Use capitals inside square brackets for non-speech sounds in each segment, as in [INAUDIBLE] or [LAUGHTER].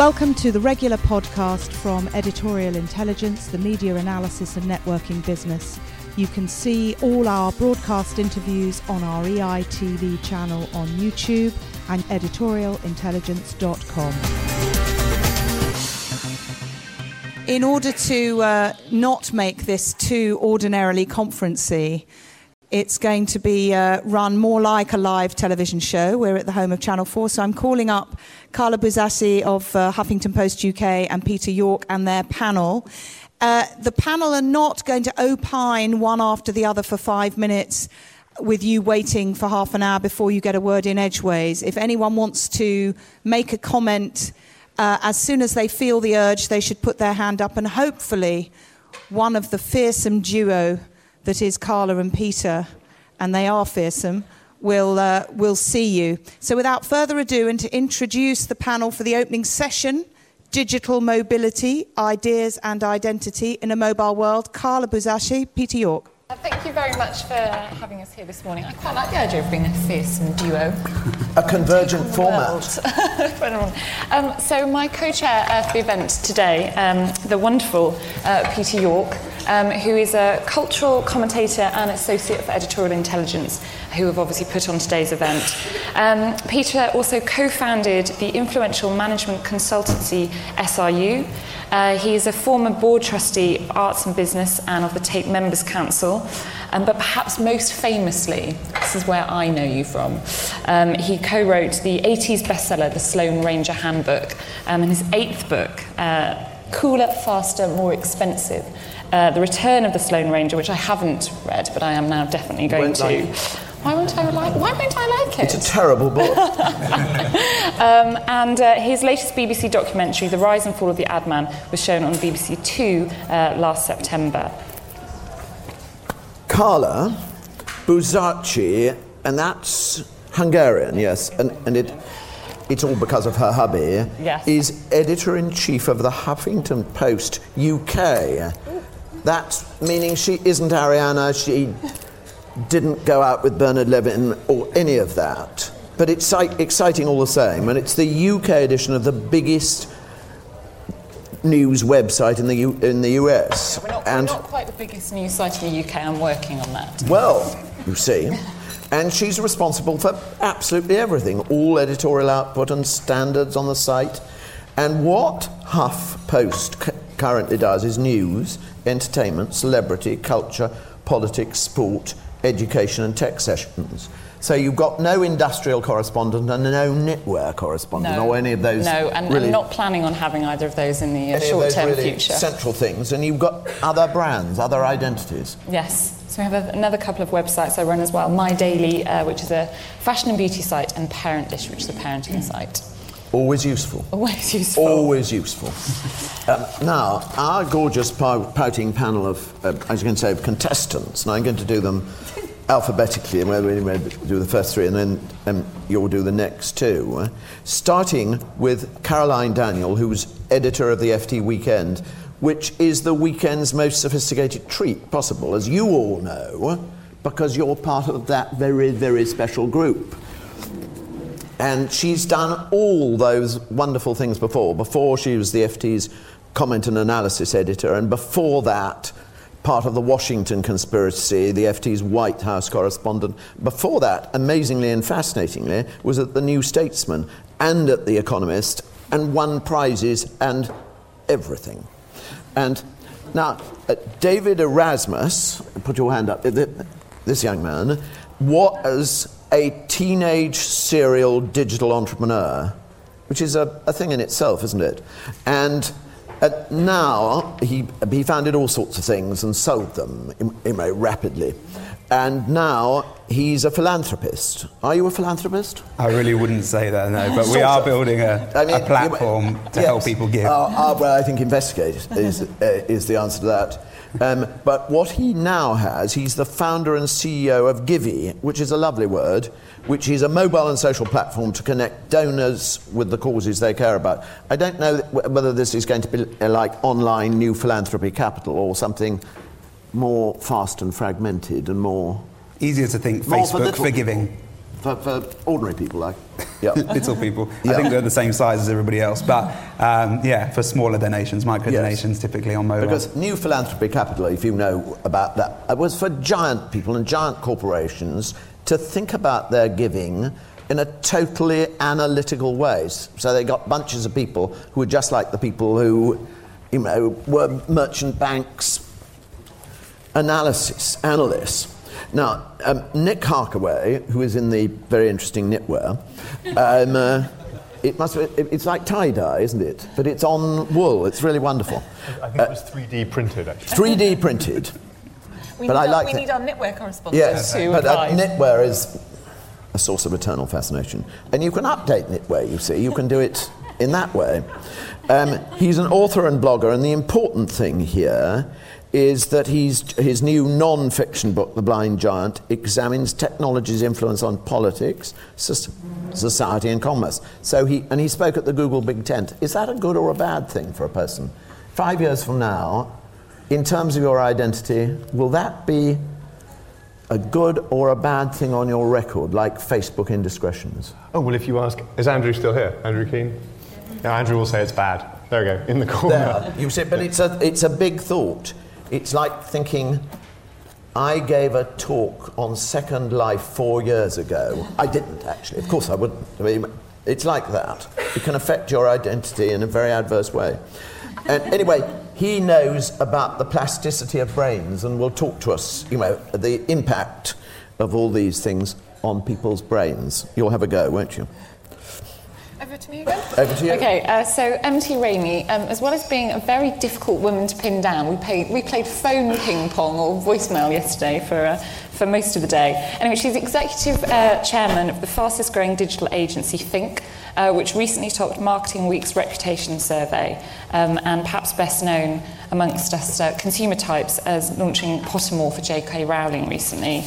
Welcome to the regular podcast from Editorial Intelligence, the media analysis and networking business. You can see all our broadcast interviews on our EI TV channel on YouTube and editorialintelligence.com. In order to uh, not make this too ordinarily conferencey, it's going to be uh, run more like a live television show. We're at the home of Channel 4, so I'm calling up Carla Buzasi of uh, Huffington Post UK and Peter York and their panel. Uh, the panel are not going to opine one after the other for five minutes with you waiting for half an hour before you get a word in edgeways. If anyone wants to make a comment, uh, as soon as they feel the urge, they should put their hand up, and hopefully, one of the fearsome duo that is Carla and Peter, and they are fearsome, will, uh, will see you. So, without further ado, and to introduce the panel for the opening session Digital Mobility, Ideas and Identity in a Mobile World, Carla Buzasi, Peter York. Uh, thank you very much for having us here this morning. I quite like the idea of being a fearsome duo. [LAUGHS] A convergent format. [LAUGHS] um, so, my co chair uh, for the event today, um, the wonderful uh, Peter York, um, who is a cultural commentator and associate for editorial intelligence, who have obviously put on today's event. Um, Peter also co founded the influential management consultancy SRU. Uh, he is a former board trustee, of arts and business, and of the Tate Members Council. Um, but perhaps most famously, this is where I know you from, um, he co wrote the 80s bestseller, The Sloane Ranger Handbook, um, and his eighth book, uh, Cooler, Faster, More Expensive. Uh, the Return of the Sloane Ranger, which I haven't read, but I am now definitely going to. Like why won't I like? Why won't I like it? It's a terrible book. [LAUGHS] um, and uh, his latest BBC documentary, "The Rise and Fall of the Ad Man," was shown on BBC Two uh, last September. Carla Buzasi, and that's Hungarian, yes, and, and it. It's all because of her hubby. Yes. Is editor in chief of the Huffington Post UK. That's meaning she isn't Arianna, She didn't go out with Bernard Levin or any of that. But it's exciting all the same, and it's the UK edition of the biggest news website in the, U- in the US. Yeah, we're, not, and we're not quite the biggest news site in the UK. I'm working on that. Well, you see. And she's responsible for absolutely everything all editorial output and standards on the site. And what Huff Post c- currently does is news, entertainment, celebrity, culture, politics, sport, education, and tech sessions. So you've got no industrial correspondent and no knitwear correspondent no, or any of those. No, and really I'm not planning on having either of those in the uh, short-term really future. Central things, and you've got other brands, other identities. Yes. So we have a, another couple of websites I run as well. My Daily, uh, which is a fashion and beauty site, and Parent Dish, which is a parenting site. Always useful. Always [LAUGHS] useful. Always useful. [LAUGHS] um, now, our gorgeous pouting panel of, uh, as you can say, of contestants, and I'm going to do them [LAUGHS] alphabetically, and we'll do the first three, and then um, you'll do the next two. Uh, starting with Caroline Daniel, who's editor of the FT Weekend, which is the weekend's most sophisticated treat possible, as you all know, because you're part of that very, very special group. And she's done all those wonderful things before. Before, she was the FT's comment and analysis editor, and before that, part of the Washington conspiracy, the FT's White House correspondent. Before that, amazingly and fascinatingly, was at the New Statesman and at The Economist, and won prizes and everything. And now, uh, David Erasmus, put your hand up, this young man, was a teenage serial digital entrepreneur, which is a, a thing in itself, isn't it? And uh, now he, he founded all sorts of things and sold them in, in, rapidly. And now he's a philanthropist. Are you a philanthropist? I really wouldn't say that, no. But we are building a, I mean, a platform to yes. help people give. Uh, uh, well, I think investigate is, uh, is the answer to that. Um, but what he now has, he's the founder and CEO of Givey, which is a lovely word, which is a mobile and social platform to connect donors with the causes they care about. I don't know whether this is going to be like online new philanthropy capital or something more fast and fragmented and more. Easier to think Facebook for, for giving. For, for ordinary people, like. [LAUGHS] little people. Yep. I think they're the same size as everybody else, but um, yeah, for smaller donations, micro donations, typically on mobile. Because new philanthropy capital, if you know about that, it was for giant people and giant corporations to think about their giving in a totally analytical way. So they got bunches of people who were just like the people who, you know, were merchant banks, analysis, analysts. Now, um, Nick Harkaway, who is in the very interesting knitwear, um, uh, it must be, it's like tie dye, isn't it? But it's on wool. It's really wonderful. I think uh, it was 3D printed, actually. 3D printed. We, but need, I our, like we need our knitwear correspondent yes, to but uh, knitwear is a source of eternal fascination. And you can update knitwear, you see. You can do it in that way. Um, he's an author and blogger, and the important thing here is that he's, his new non fiction book, The Blind Giant, examines technology's influence on politics, society, and commerce. So he, and he spoke at the Google Big Tent. Is that a good or a bad thing for a person? Five years from now, in terms of your identity, will that be a good or a bad thing on your record, like Facebook indiscretions? Oh, well, if you ask, is Andrew still here? Andrew Keen? Yeah, Andrew will say it's bad. There we go, in the corner. There, you see, but it's a, it's a big thought. It's like thinking, I gave a talk on Second Life four years ago. I didn't, actually. Of course, I wouldn't. I mean, it's like that. It can affect your identity in a very adverse way. And anyway, he knows about the plasticity of brains and will talk to us, you know, the impact of all these things on people's brains. You'll have a go, won't you? To me again. Over to you. Okay, uh, so MT Rainey, um, as well as being a very difficult woman to pin down, we, paid, we played phone ping pong or voicemail yesterday for, uh, for most of the day. Anyway, she's executive uh, chairman of the fastest growing digital agency Think, uh, which recently topped Marketing Week's reputation survey, um, and perhaps best known amongst us uh, consumer types as launching Pottermore for J.K. Rowling recently.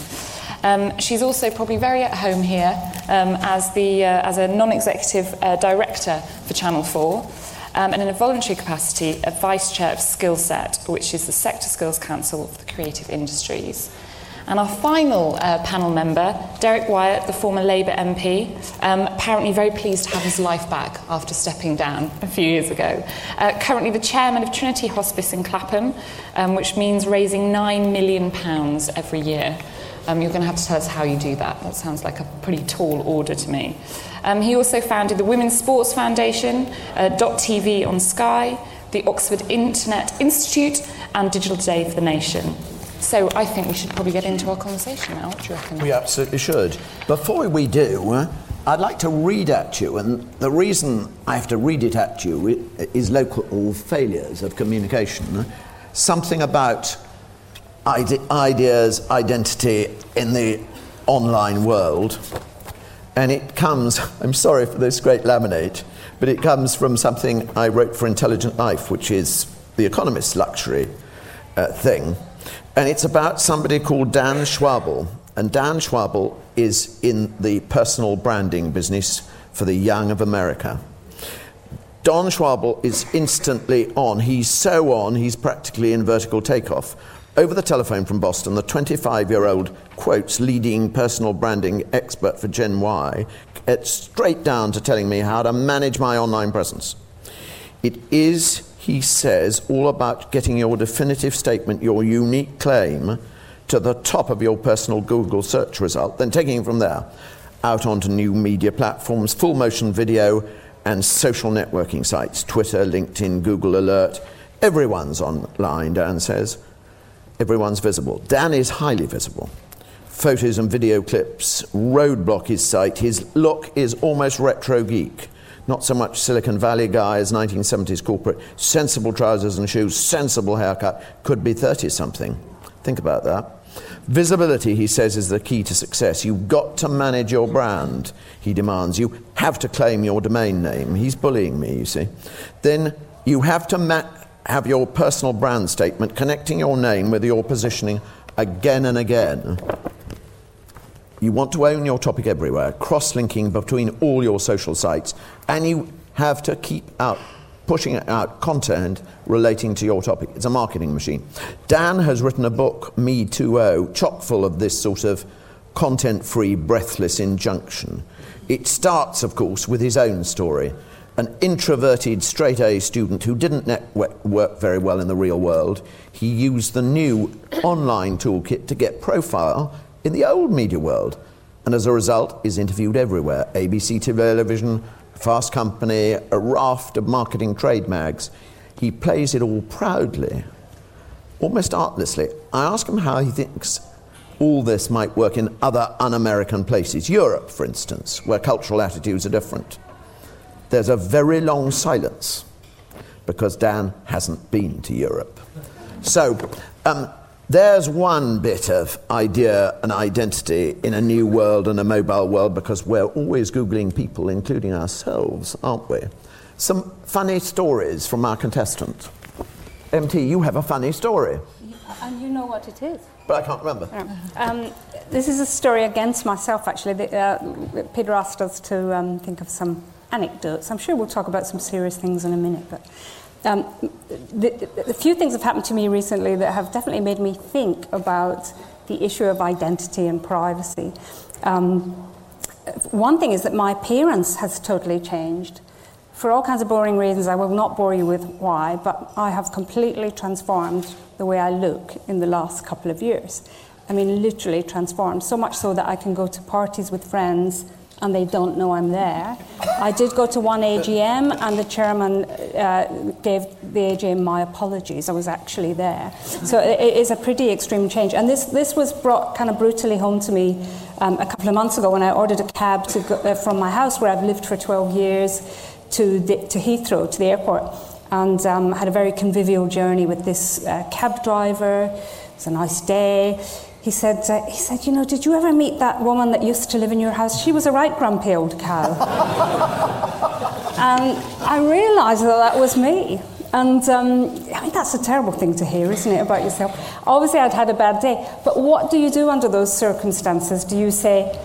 Um, she's also probably very at home here um, as, the, uh, as a non-executive uh, director for Channel 4 um, and in a voluntary capacity, a vice chair of Skillset, which is the Sector Skills Council of the Creative Industries. And our final uh, panel member, Derek Wyatt, the former Labour MP, um, apparently very pleased to have his life back after stepping down a few years ago. Uh, currently the chairman of Trinity Hospice in Clapham, um, which means raising £9 million every year. Um, you're going to have to tell us how you do that. That sounds like a pretty tall order to me. Um, he also founded the Women's Sports Foundation, uh, .tv on Sky, the Oxford Internet Institute, and Digital Day for the Nation. So I think we should probably get into our conversation now. What do you reckon? We absolutely should. Before we do, I'd like to read at you, and the reason I have to read it at you is local failures of communication. Something about ide- ideas, identity in the online world. And it comes, [LAUGHS] I'm sorry for this great laminate, but it comes from something I wrote for Intelligent Life, which is the Economist's luxury uh, thing. And it's about somebody called Dan Schawbel. And Dan Schawbel is in the personal branding business for the young of America. Don Schawbel is instantly on. He's so on, he's practically in vertical takeoff. Over the telephone from Boston, the 25 year old quotes leading personal branding expert for Gen Y, gets straight down to telling me how to manage my online presence. It is, he says, all about getting your definitive statement, your unique claim, to the top of your personal Google search result, then taking from there out onto new media platforms, full motion video, and social networking sites Twitter, LinkedIn, Google Alert. Everyone's online, Dan says everyone's visible. Dan is highly visible. Photos and video clips roadblock his site. His look is almost retro geek. Not so much Silicon Valley guy as 1970s corporate. Sensible trousers and shoes, sensible haircut. Could be 30 something. Think about that. Visibility, he says, is the key to success. You've got to manage your brand, he demands. You have to claim your domain name. He's bullying me, you see. Then you have to ma- have your personal brand statement connecting your name with your positioning again and again. You want to own your topic everywhere, cross linking between all your social sites, and you have to keep out pushing out content relating to your topic. It's a marketing machine. Dan has written a book, Me 2.0, chock full of this sort of content free, breathless injunction. It starts, of course, with his own story. An introverted straight A student who didn't work very well in the real world, he used the new online toolkit to get profile in the old media world. And as a result, is interviewed everywhere ABC television, Fast Company, a raft of marketing trade mags. He plays it all proudly, almost artlessly. I ask him how he thinks all this might work in other un American places, Europe, for instance, where cultural attitudes are different. There's a very long silence because Dan hasn't been to Europe. So, um, there's one bit of idea and identity in a new world and a mobile world because we're always Googling people, including ourselves, aren't we? Some funny stories from our contestant. MT, you have a funny story. And you know what it is. But I can't remember. Um, this is a story against myself, actually. The, uh, Peter asked us to um, think of some anecdotes. I'm sure we'll talk about some serious things in a minute, but um, the, a few things have happened to me recently that have definitely made me think about the issue of identity and privacy. Um, one thing is that my appearance has totally changed. For all kinds of boring reasons, I will not bore you with why, but I have completely transformed the way I look in the last couple of years. I mean, literally transformed, so much so that I can go to parties with friends and they don't know I'm there. I did go to one AGM, and the chairman uh, gave the AGM my apologies. I was actually there. So it, it is a pretty extreme change. And this, this was brought kind of brutally home to me um, a couple of months ago when I ordered a cab to go, uh, from my house, where I've lived for 12 years, to, the, to Heathrow, to the airport. And um, had a very convivial journey with this uh, cab driver. It was a nice day he said, uh, he said, you know, did you ever meet that woman that used to live in your house? She was a right grumpy old cow. and I realised that that was me. And um, I mean, that's a terrible thing to hear, isn't it, about yourself? Obviously, I'd had a bad day. But what do you do under those circumstances? Do you say,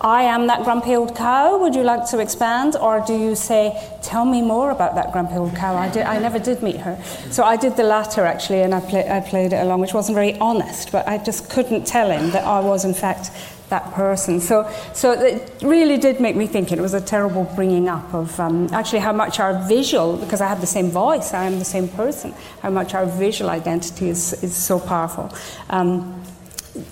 I am that grumpy old cow. Would you like to expand? Or do you say, tell me more about that grumpy old cow? I, did, I never did meet her. So I did the latter, actually, and I, play, I played it along, which wasn't very honest, but I just couldn't tell him that I was, in fact, that person. So, so it really did make me think it was a terrible bringing up of um, actually how much our visual, because I have the same voice, I am the same person, how much our visual identity is, is so powerful. Um,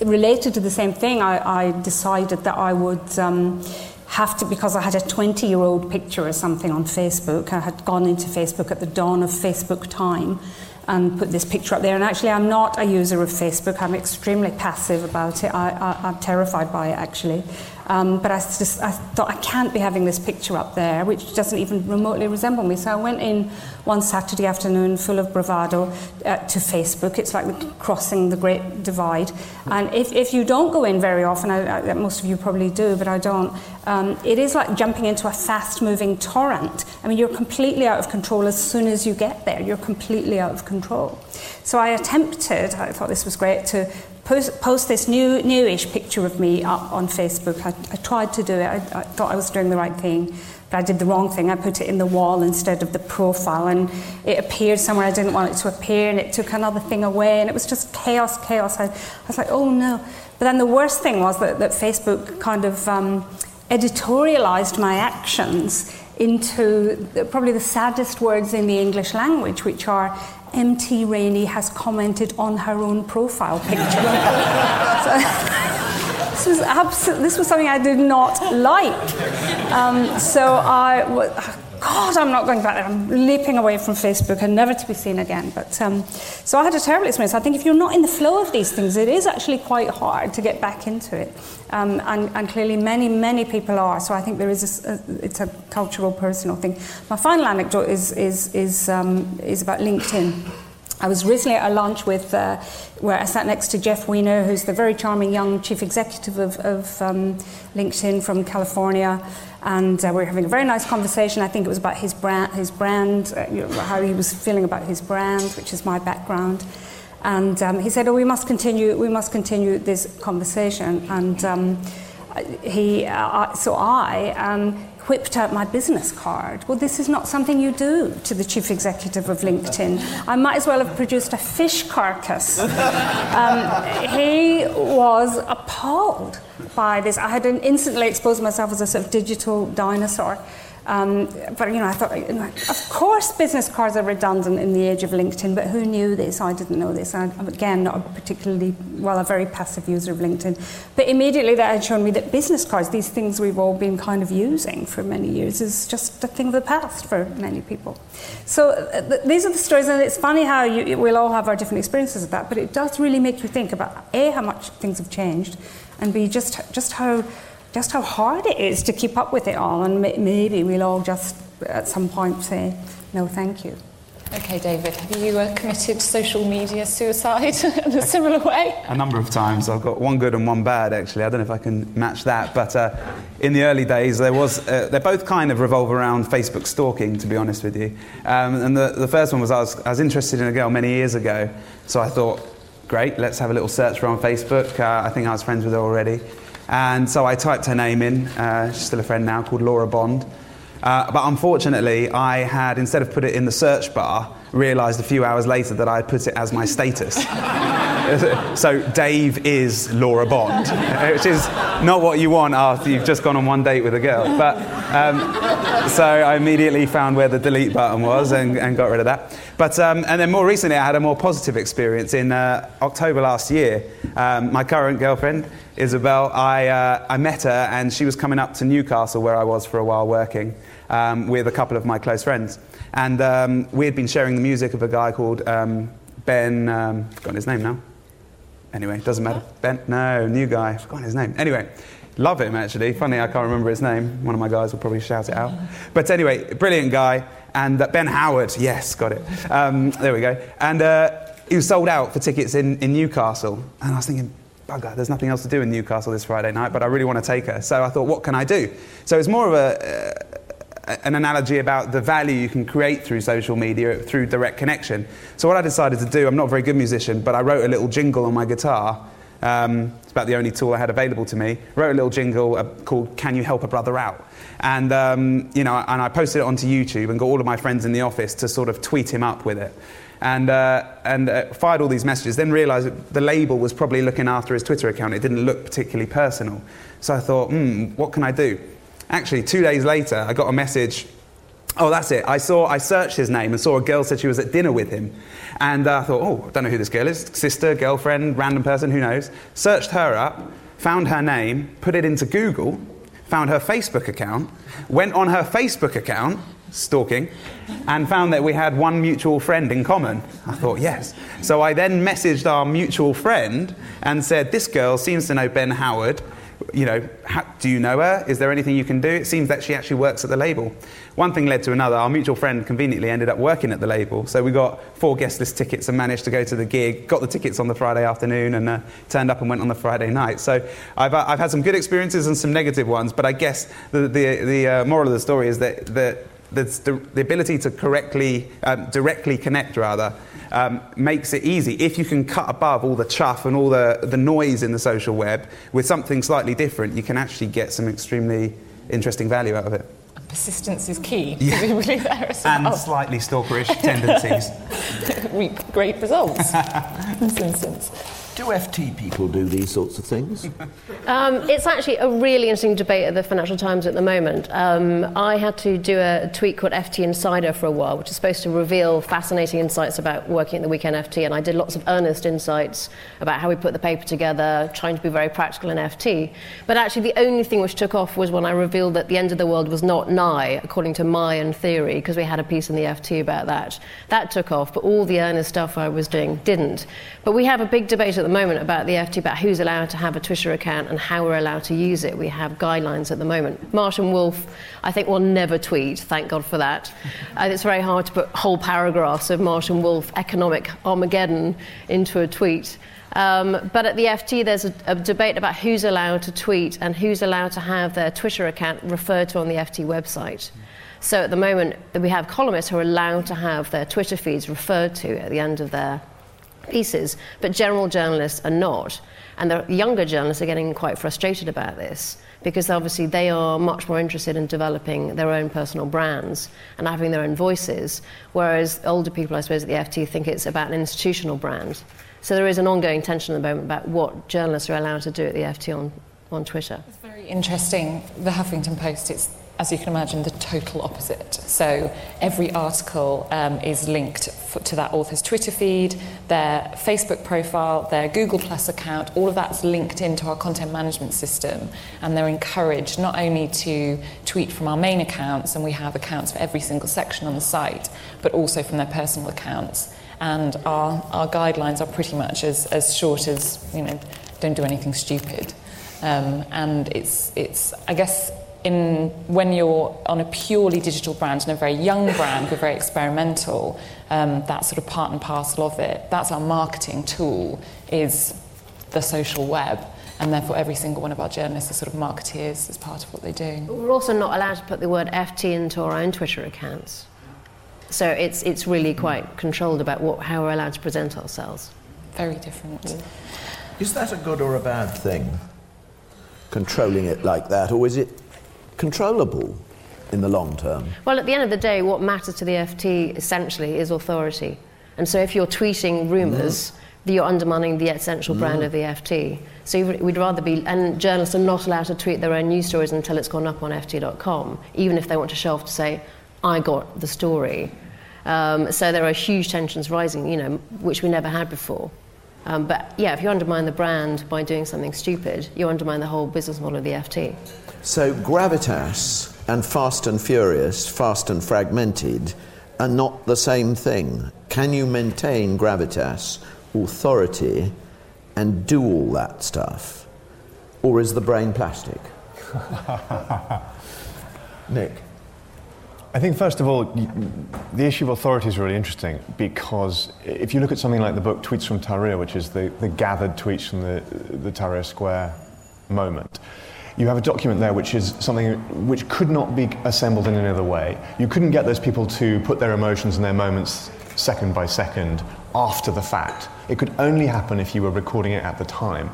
related to the same thing, I, I decided that I would um, have to, because I had a 20 year old picture or something on Facebook. I had gone into Facebook at the dawn of Facebook time and put this picture up there. And actually, I'm not a user of Facebook. I'm extremely passive about it. I, am terrified by it, actually. Um, but I just I thought I can't be having this picture up there, which doesn't even remotely resemble me. So I went in one Saturday afternoon, full of bravado, uh, to Facebook. It's like crossing the Great Divide. And if, if you don't go in very often, I, I, most of you probably do, but I don't. Um, it is like jumping into a fast-moving torrent. I mean, you're completely out of control as soon as you get there. You're completely out of control. So I attempted. I thought this was great to post, post this new, newish picture of me up on Facebook. I, I tried to do it. I, I thought I was doing the right thing, but I did the wrong thing. I put it in the wall instead of the profile, and it appeared somewhere I didn't want it to appear, and it took another thing away, and it was just chaos, chaos. I, I was like, oh no. But then the worst thing was that, that Facebook kind of um, editorialized my actions into probably the saddest words in the English language, which are MT Rainey has commented on her own profile picture. [LAUGHS] so, this was absolutely this was something I did not like. Um, so I God, I'm not going back there. I'm leaping away from Facebook and never to be seen again. But um, so I had a terrible experience. I think if you're not in the flow of these things, it is actually quite hard to get back into it. Um, and, and, clearly, many, many people are. So I think there is a, it's a cultural, personal thing. My final anecdote is is is um, is about LinkedIn. I was recently at a lunch with, uh, where I sat next to Jeff Weiner, who's the very charming young chief executive of, of um, LinkedIn from California, and uh, we were having a very nice conversation. I think it was about his brand, his brand, uh, you know, how he was feeling about his brand, which is my background. And um, he said, "Oh, we must continue. We must continue this conversation." And um, he, uh, so I um, whipped out my business card. Well, this is not something you do to the chief executive of LinkedIn. I might as well have produced a fish carcass. [LAUGHS] Um, he was appalled by this. I had instantly exposed myself as a sort of digital dinosaur. Um, but you know, I thought, of course, business cards are redundant in the age of LinkedIn. But who knew this? I didn't know this. I, again, not a particularly well, a very passive user of LinkedIn. But immediately that had shown me that business cards, these things we've all been kind of using for many years, is just a thing of the past for many people. So uh, th- these are the stories, and it's funny how you, we'll all have our different experiences of that. But it does really make you think about a how much things have changed, and b just just how just how hard it is to keep up with it all. And maybe we'll all just at some point say, no, thank you. Okay, David, have you uh, committed social media suicide [LAUGHS] in a similar way? A number of times. I've got one good and one bad, actually. I don't know if I can match that. But uh, in the early days, there was, uh, they both kind of revolve around Facebook stalking, to be honest with you. Um, and the, the first one was I, was I was interested in a girl many years ago. So I thought, great, let's have a little search for her on Facebook. Uh, I think I was friends with her already. And so I typed her name in. Uh, she's still a friend now, called Laura Bond. Uh, but unfortunately, I had, instead of put it in the search bar, realised a few hours later that I had put it as my status. [LAUGHS] so Dave is Laura Bond, [LAUGHS] which is not what you want after you've just gone on one date with a girl. But um, so I immediately found where the delete button was and, and got rid of that. But um, and then more recently, I had a more positive experience in uh, October last year. Um, my current girlfriend, Isabel, I, uh, I met her and she was coming up to Newcastle where I was for a while working um, with a couple of my close friends. And um, we had been sharing the music of a guy called um, Ben, um, forgotten his name now. Anyway, doesn't matter. Ben, no, new guy, forgotten his name. Anyway, love him actually. Funny, I can't remember his name. One of my guys will probably shout it out. But anyway, brilliant guy. And uh, Ben Howard, yes, got it. Um, there we go. And uh, he was sold out for tickets in, in Newcastle. And I was thinking, bugger, there's nothing else to do in Newcastle this Friday night, but I really want to take her. So I thought, what can I do? So it's more of a, uh, an analogy about the value you can create through social media, through direct connection. So what I decided to do, I'm not a very good musician, but I wrote a little jingle on my guitar. Um, it's about the only tool I had available to me. Wrote a little jingle uh, called "Can You Help a Brother Out?" and um, you know, and I posted it onto YouTube and got all of my friends in the office to sort of tweet him up with it and, uh, and uh, fired all these messages. Then realised that the label was probably looking after his Twitter account. It didn't look particularly personal. So I thought, hmm, what can I do? Actually, two days later, I got a message. Oh, that's it. I saw, I searched his name and saw a girl said she was at dinner with him. And uh, I thought, oh, I don't know who this girl is. Sister, girlfriend, random person, who knows. Searched her up, found her name, put it into Google, found her Facebook account, went on her Facebook account, stalking, and found that we had one mutual friend in common. I thought, yes. So I then messaged our mutual friend and said, This girl seems to know Ben Howard. You know, how, do you know her? Is there anything you can do? It seems that she actually works at the label. One thing led to another. Our mutual friend conveniently ended up working at the label. So we got four guest list tickets and managed to go to the gig, got the tickets on the Friday afternoon, and uh, turned up and went on the Friday night. So I've, uh, I've had some good experiences and some negative ones, but I guess the, the, the uh, moral of the story is that, that the, the ability to correctly, um, directly connect rather, um, makes it easy. If you can cut above all the chuff and all the, the noise in the social web with something slightly different, you can actually get some extremely interesting value out of it. Persistence is key, yeah. [LAUGHS] there as well. And slightly stalkerish tendencies. [LAUGHS] Reap great results [LAUGHS] in this instance. Do FT people do these sorts of things? [LAUGHS] um, it's actually a really interesting debate at the Financial Times at the moment. Um, I had to do a tweet called FT Insider for a while, which is supposed to reveal fascinating insights about working at the Weekend FT, and I did lots of earnest insights about how we put the paper together, trying to be very practical in FT. But actually, the only thing which took off was when I revealed that the end of the world was not nigh, according to Mayan theory, because we had a piece in the FT about that. That took off, but all the earnest stuff I was doing didn't. But we have a big debate at the moment about the FT, about who's allowed to have a Twitter account and how we're allowed to use it. We have guidelines at the moment. Martin Wolf, I think, will never tweet, thank God for that. [LAUGHS] Uh, it's very hard to put whole paragraphs of Martin Wolf economic Armageddon into a tweet. Um, but at the FT, there's a, a, debate about who's allowed to tweet and who's allowed to have their Twitter account referred to on the FT website. So at the moment, we have columnists who are allowed to have their Twitter feeds referred to at the end of their pieces, but general journalists are not. And the younger journalists are getting quite frustrated about this because obviously they are much more interested in developing their own personal brands and having their own voices, whereas older people, I suppose, at the FT think it's about an institutional brand. So there is an ongoing tension at the moment about what journalists are allowed to do at the FT on, on Twitter. It's very interesting. The Huffington Post, it's as you can imagine, the total opposite. So every article um, is linked to that author's Twitter feed, their Facebook profile, their Google Plus account. All of that's linked into our content management system, and they're encouraged not only to tweet from our main accounts, and we have accounts for every single section on the site, but also from their personal accounts. And our, our guidelines are pretty much as, as short as, you know, don't do anything stupid. Um, and it's, it's, I guess, in when you're on a purely digital brand and a very young brand, we're very experimental. Um, that's sort of part and parcel of it. That's our marketing tool. Is the social web, and therefore every single one of our journalists are sort of marketeers as part of what they do. But we're also not allowed to put the word FT into our own Twitter accounts. So it's, it's really quite controlled about what, how we're allowed to present ourselves. Very different. Is that a good or a bad thing? Controlling it like that, or is it controllable in the long term? Well, at the end of the day, what matters to the FT essentially is authority. And so if you're tweeting rumours, mm. you're undermining the essential mm. brand of the FT. So we'd rather be, and journalists are not allowed to tweet their own news stories until it's gone up on FT.com, even if they want to show off to say, I got the story. Um, so there are huge tensions rising, you know, which we never had before. Um, but yeah, if you undermine the brand by doing something stupid, you undermine the whole business model of the FT. So gravitas and fast and furious, fast and fragmented, are not the same thing. Can you maintain gravitas, authority, and do all that stuff? Or is the brain plastic? [LAUGHS] Nick. I think, first of all, the issue of authority is really interesting because if you look at something like the book Tweets from Tahrir, which is the, the gathered tweets from the, the Tahrir Square moment, you have a document there which is something which could not be assembled in any other way. You couldn't get those people to put their emotions and their moments second by second after the fact. It could only happen if you were recording it at the time.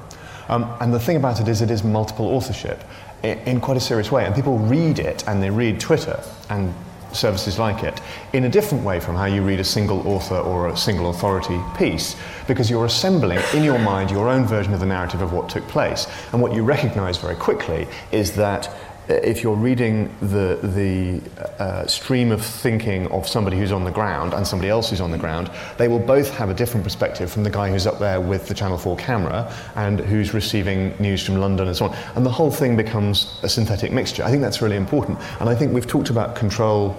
Um, and the thing about it is, it is multiple authorship in, quite a serious way. And people read it and they read Twitter and services like it in a different way from how you read a single author or a single authority piece because you're assembling in your mind your own version of the narrative of what took place. And what you recognize very quickly is that if you're reading the, the uh, stream of thinking of somebody who's on the ground and somebody else who's on the ground, they will both have a different perspective from the guy who's up there with the Channel 4 camera and who's receiving news from London and so on. And the whole thing becomes a synthetic mixture. I think that's really important. And I think we've talked about control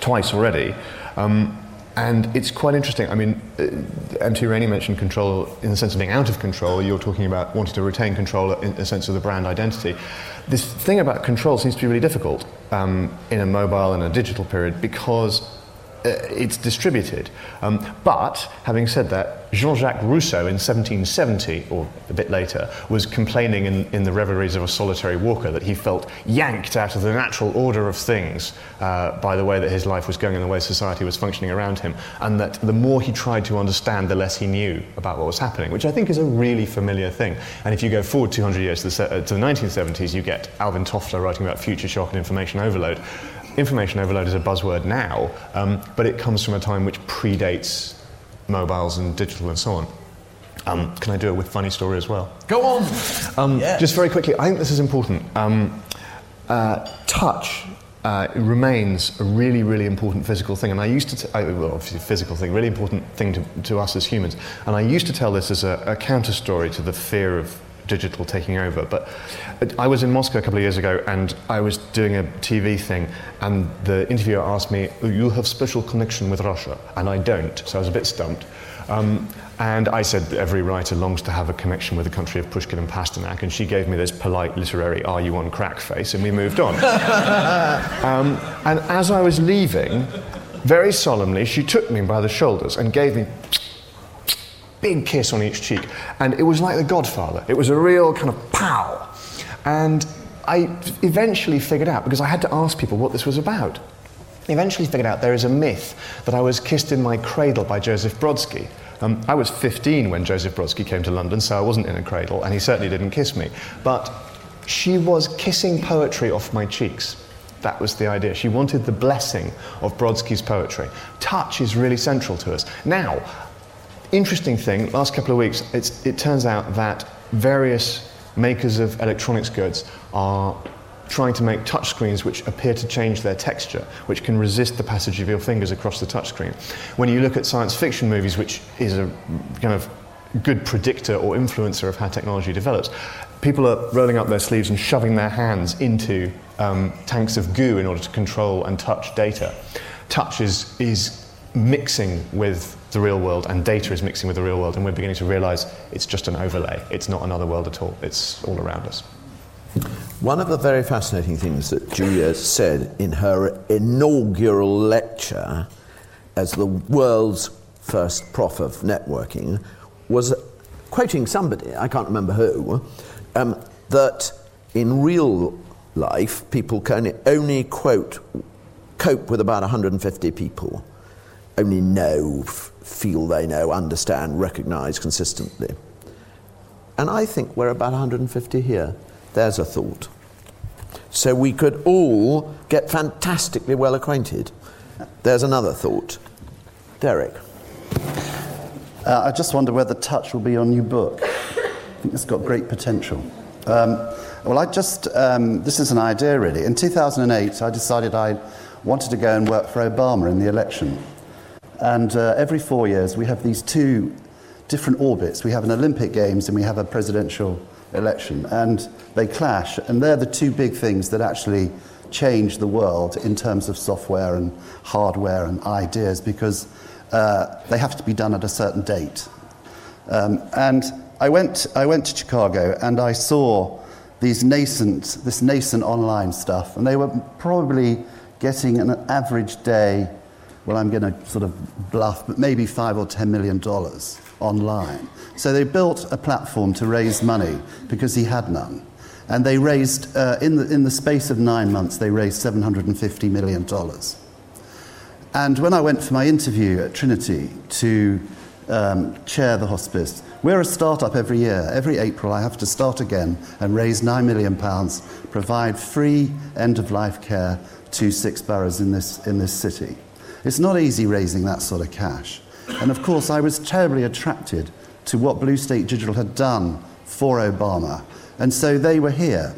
twice already. Um, and it's quite interesting. I mean, uh, MT Rainey mentioned control in the sense of being out of control. You're talking about wanting to retain control in the sense of the brand identity. This thing about control seems to be really difficult um, in a mobile and a digital period because it's distributed. Um, but having said that, Jean-Jacques Rousseau in 1770, or a bit later, was complaining in, in, the Reveries of a Solitary Walker that he felt yanked out of the natural order of things uh, by the way that his life was going and the way society was functioning around him, and that the more he tried to understand, the less he knew about what was happening, which I think is a really familiar thing. And if you go forward 200 years to the, uh, to the 1970s, you get Alvin Toffler writing about future shock and information overload information overload is a buzzword now, um, but it comes from a time which predates mobiles and digital and so on. Um, can I do it with funny story as well? Go on. Um, yes. Just very quickly, I think this is important. Um, uh, touch uh, remains a really, really important physical thing. And I used to, t- I, well, obviously, physical thing, really important thing to, to us as humans. And I used to tell this as a, a counter story to the fear of digital taking over. But I was in Moscow a couple of years ago and I was doing a TV thing, and the interviewer asked me, You have special connection with Russia? And I don't, so I was a bit stumped. Um, and I said, Every writer longs to have a connection with the country of Pushkin and Pasternak. And she gave me this polite literary, Are you on crack face? And we moved on. [LAUGHS] um, and as I was leaving, very solemnly, she took me by the shoulders and gave me big kiss on each cheek. And it was like The Godfather. It was a real kind of pow. And I eventually figured out, because I had to ask people what this was about, eventually figured out there is a myth that I was kissed in my cradle by Joseph Brodsky, Um, I was 15 when Joseph Brodsky came to London, so I wasn't in a cradle, and he certainly didn't kiss me. But she was kissing poetry off my cheeks. That was the idea. She wanted the blessing of Brodsky's poetry. Touch is really central to us. Now, interesting thing, last couple of weeks, it turns out that various makers of electronics goods are trying to make touchscreens which appear to change their texture, which can resist the passage of your fingers across the touchscreen. When you look at science fiction movies, which is a kind of good predictor or influencer of how technology develops, people are rolling up their sleeves and shoving their hands into um, tanks of goo in order to control and touch data. Touch is, is mixing with the real world, and data is mixing with the real world, and we're beginning to realize it's just an overlay. It's not another world at all, it's all around us. One of the very fascinating things that Julia said in her inaugural lecture as the world's first prof of networking was quoting somebody, I can't remember who, um, that in real life people can only quote, cope with about 150 people, only know, feel they know, understand, recognize consistently. And I think we're about 150 here. There's a thought. So we could all get fantastically well acquainted. There's another thought. Derek. Uh, I just wonder whether touch will be on your new book. I think it's got great potential. Um, well, I just, um, this is an idea really. In 2008, I decided I wanted to go and work for Obama in the election. And uh, every four years, we have these two different orbits. We have an Olympic Games and we have a presidential election, and they clash. And they're the two big things that actually change the world in terms of software and hardware and ideas because uh, they have to be done at a certain date. Um, and I went, I went to Chicago and I saw these nascent, this nascent online stuff, and they were probably getting an average day, well, I'm going to sort of bluff, but maybe five or ten million dollars online. So they built a platform to raise money because he had none. And they raised, uh, in, the, in the space of nine months, they raised $750 million. And when I went for my interview at Trinity to um, chair the hospice, we're a startup every year. Every April, I have to start again and raise £9 million, provide free end of life care to six boroughs in this, in this city. It's not easy raising that sort of cash. And of course, I was terribly attracted to what Blue State Digital had done for Obama. And so they were here.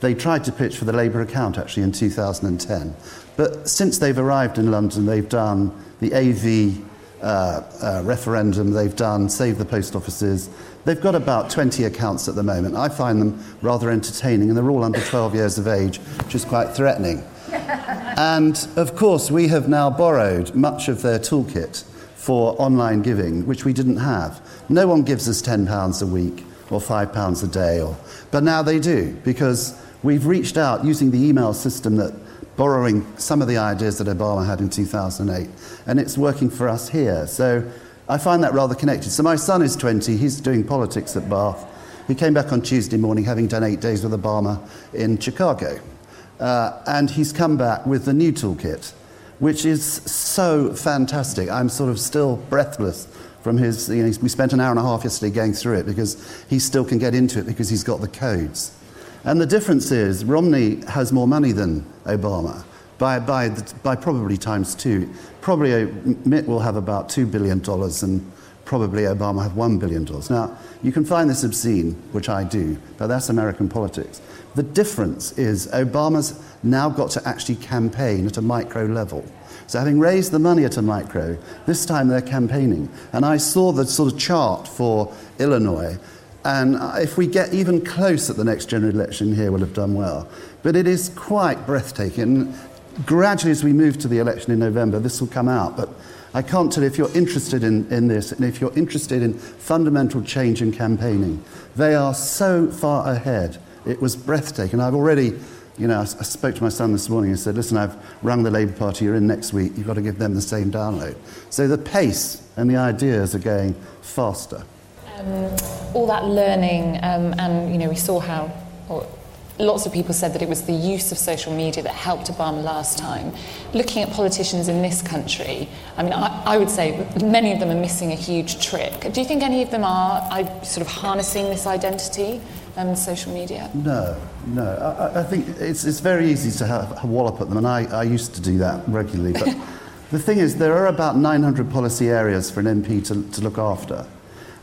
They tried to pitch for the Labour account actually in 2010. But since they've arrived in London, they've done the AV uh, uh, referendum, they've done Save the Post Offices. They've got about 20 accounts at the moment. I find them rather entertaining, and they're all under 12 years of age, which is quite threatening. And of course, we have now borrowed much of their toolkit for online giving, which we didn't have. No one gives us £10 a week or £5 a day, or, but now they do, because we've reached out using the email system that borrowing some of the ideas that Obama had in 2008, and it's working for us here. So I find that rather connected. So my son is 20, he's doing politics at Bath. He came back on Tuesday morning having done eight days with Obama in Chicago. Uh, and he's come back with the new toolkit which is so fantastic. I'm sort of still breathless from his. You know, we spent an hour and a half yesterday going through it because he still can get into it because he's got the codes. And the difference is Romney has more money than Obama by, by, the, by probably times two. Probably Mitt will have about $2 billion and probably Obama have $1 billion. Now, you can find this obscene, which I do, but that's American politics. The difference is Obama's now got to actually campaign at a micro level. So, having raised the money at a micro, this time they're campaigning. And I saw the sort of chart for Illinois. And if we get even close at the next general election here, we'll have done well. But it is quite breathtaking. Gradually, as we move to the election in November, this will come out. But I can't tell you if you're interested in, in this and if you're interested in fundamental change in campaigning. They are so far ahead. It was breathtaking. I've already you know, I, spoke to my son this morning and said, listen, I've rung the Labour Party, you're in next week, you've got to give them the same download. So the pace and the ideas are going faster. Um, all that learning, um, and you know, we saw how, or lots of people said that it was the use of social media that helped Obama last time. Looking at politicians in this country, I mean, I, I would say many of them are missing a huge trick. Do you think any of them are, are sort of harnessing this identity? Um, social media? No, no. I, I think it's, it's very easy to have, have wallop at them, and I, I used to do that regularly. But [LAUGHS] the thing is, there are about 900 policy areas for an MP to, to look after.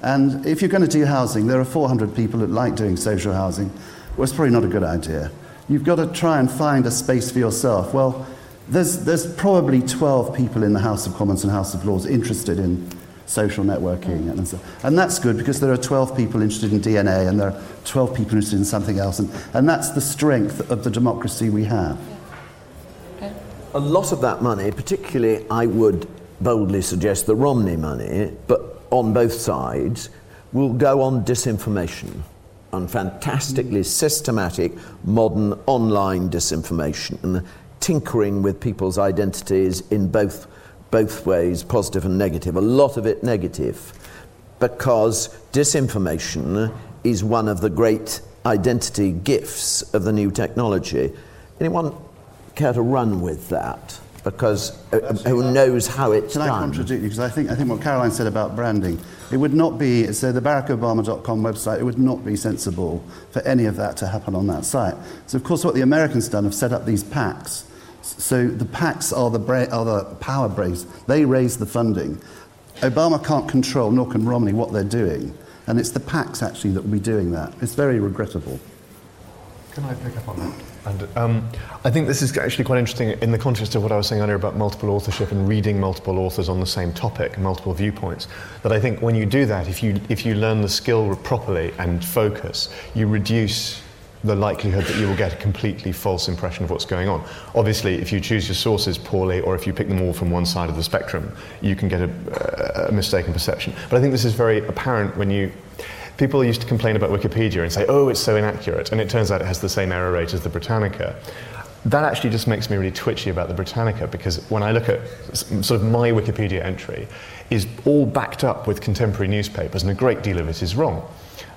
And if you're going to do housing, there are 400 people that like doing social housing. Well, it's probably not a good idea. You've got to try and find a space for yourself. Well, there's, there's probably 12 people in the House of Commons and House of Lords interested in social networking. And, so, and that's good because there are 12 people interested in DNA and there are 12 people interested in something else. And, and that's the strength of the democracy we have. A lot of that money, particularly, I would boldly suggest the Romney money, but on both sides, will go on disinformation, on fantastically systematic, modern online disinformation, and tinkering with people's identities in both both ways, positive and negative, a lot of it negative, because disinformation is one of the great identity gifts of the new technology. Anyone care to run with that? Because uh, who knows how it's Can done? I contradict you? Because I think, I think what Caroline said about branding, it would not be, so the barackobama.com website, it would not be sensible for any of that to happen on that site. So, of course, what the Americans done have set up these PACs. So the PACs are the, bra- are the power brace. They raise the funding. Obama can't control, nor can Romney, what they're doing. And it's the PACs actually that will be doing that. It's very regrettable. Can I pick up on that? And um, I think this is actually quite interesting in the context of what I was saying earlier about multiple authorship and reading multiple authors on the same topic, multiple viewpoints. That I think when you do that, if you if you learn the skill properly and focus, you reduce the likelihood that you will get a completely false impression of what's going on. Obviously, if you choose your sources poorly or if you pick them all from one side of the spectrum, you can get a, a mistaken perception. But I think this is very apparent when you people used to complain about Wikipedia and say, oh, it's so inaccurate, and it turns out it has the same error rate as the Britannica. That actually just makes me really twitchy about the Britannica because when I look at sort of my Wikipedia entry, is all backed up with contemporary newspapers, and a great deal of it is wrong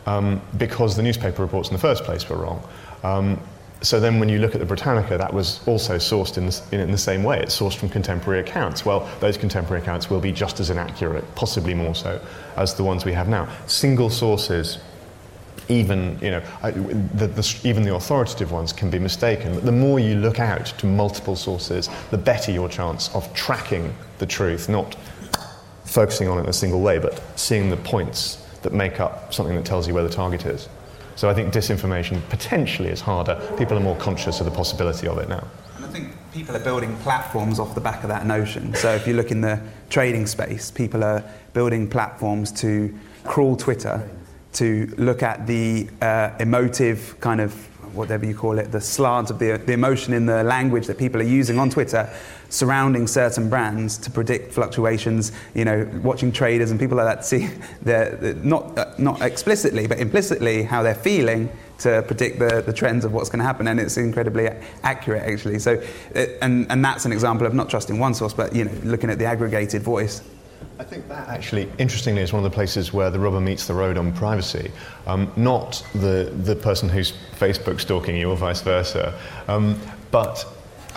um, because the newspaper reports in the first place were wrong. Um, so then when you look at the Britannica, that was also sourced in the, in, in the, same way. It's sourced from contemporary accounts. Well, those contemporary accounts will be just as inaccurate, possibly more so, as the ones we have now. Single sources, even, you know, the, the, even the authoritative ones can be mistaken. But the more you look out to multiple sources, the better your chance of tracking the truth, not focusing on it in a single way, but seeing the points that make up something that tells you where the target is. So I think disinformation potentially is harder. People are more conscious of the possibility of it now. And I think people are building platforms off the back of that notion. So if you look in the trading space, people are building platforms to crawl Twitter, to look at the uh, emotive kind of whatever you call it, the slant of the, the emotion in the language that people are using on Twitter surrounding certain brands to predict fluctuations, you know, watching traders and people like that see, [LAUGHS] they're, not, uh, not explicitly, but implicitly how they're feeling to predict the, the trends of what's going to happen, and it's incredibly accurate, actually. So, it, uh, and, and that's an example of not trusting one source, but, you know, looking at the aggregated voice. I think that actually, interestingly, is one of the places where the rubber meets the road on privacy. Um, not the, the person who's Facebook stalking you or vice versa, um, but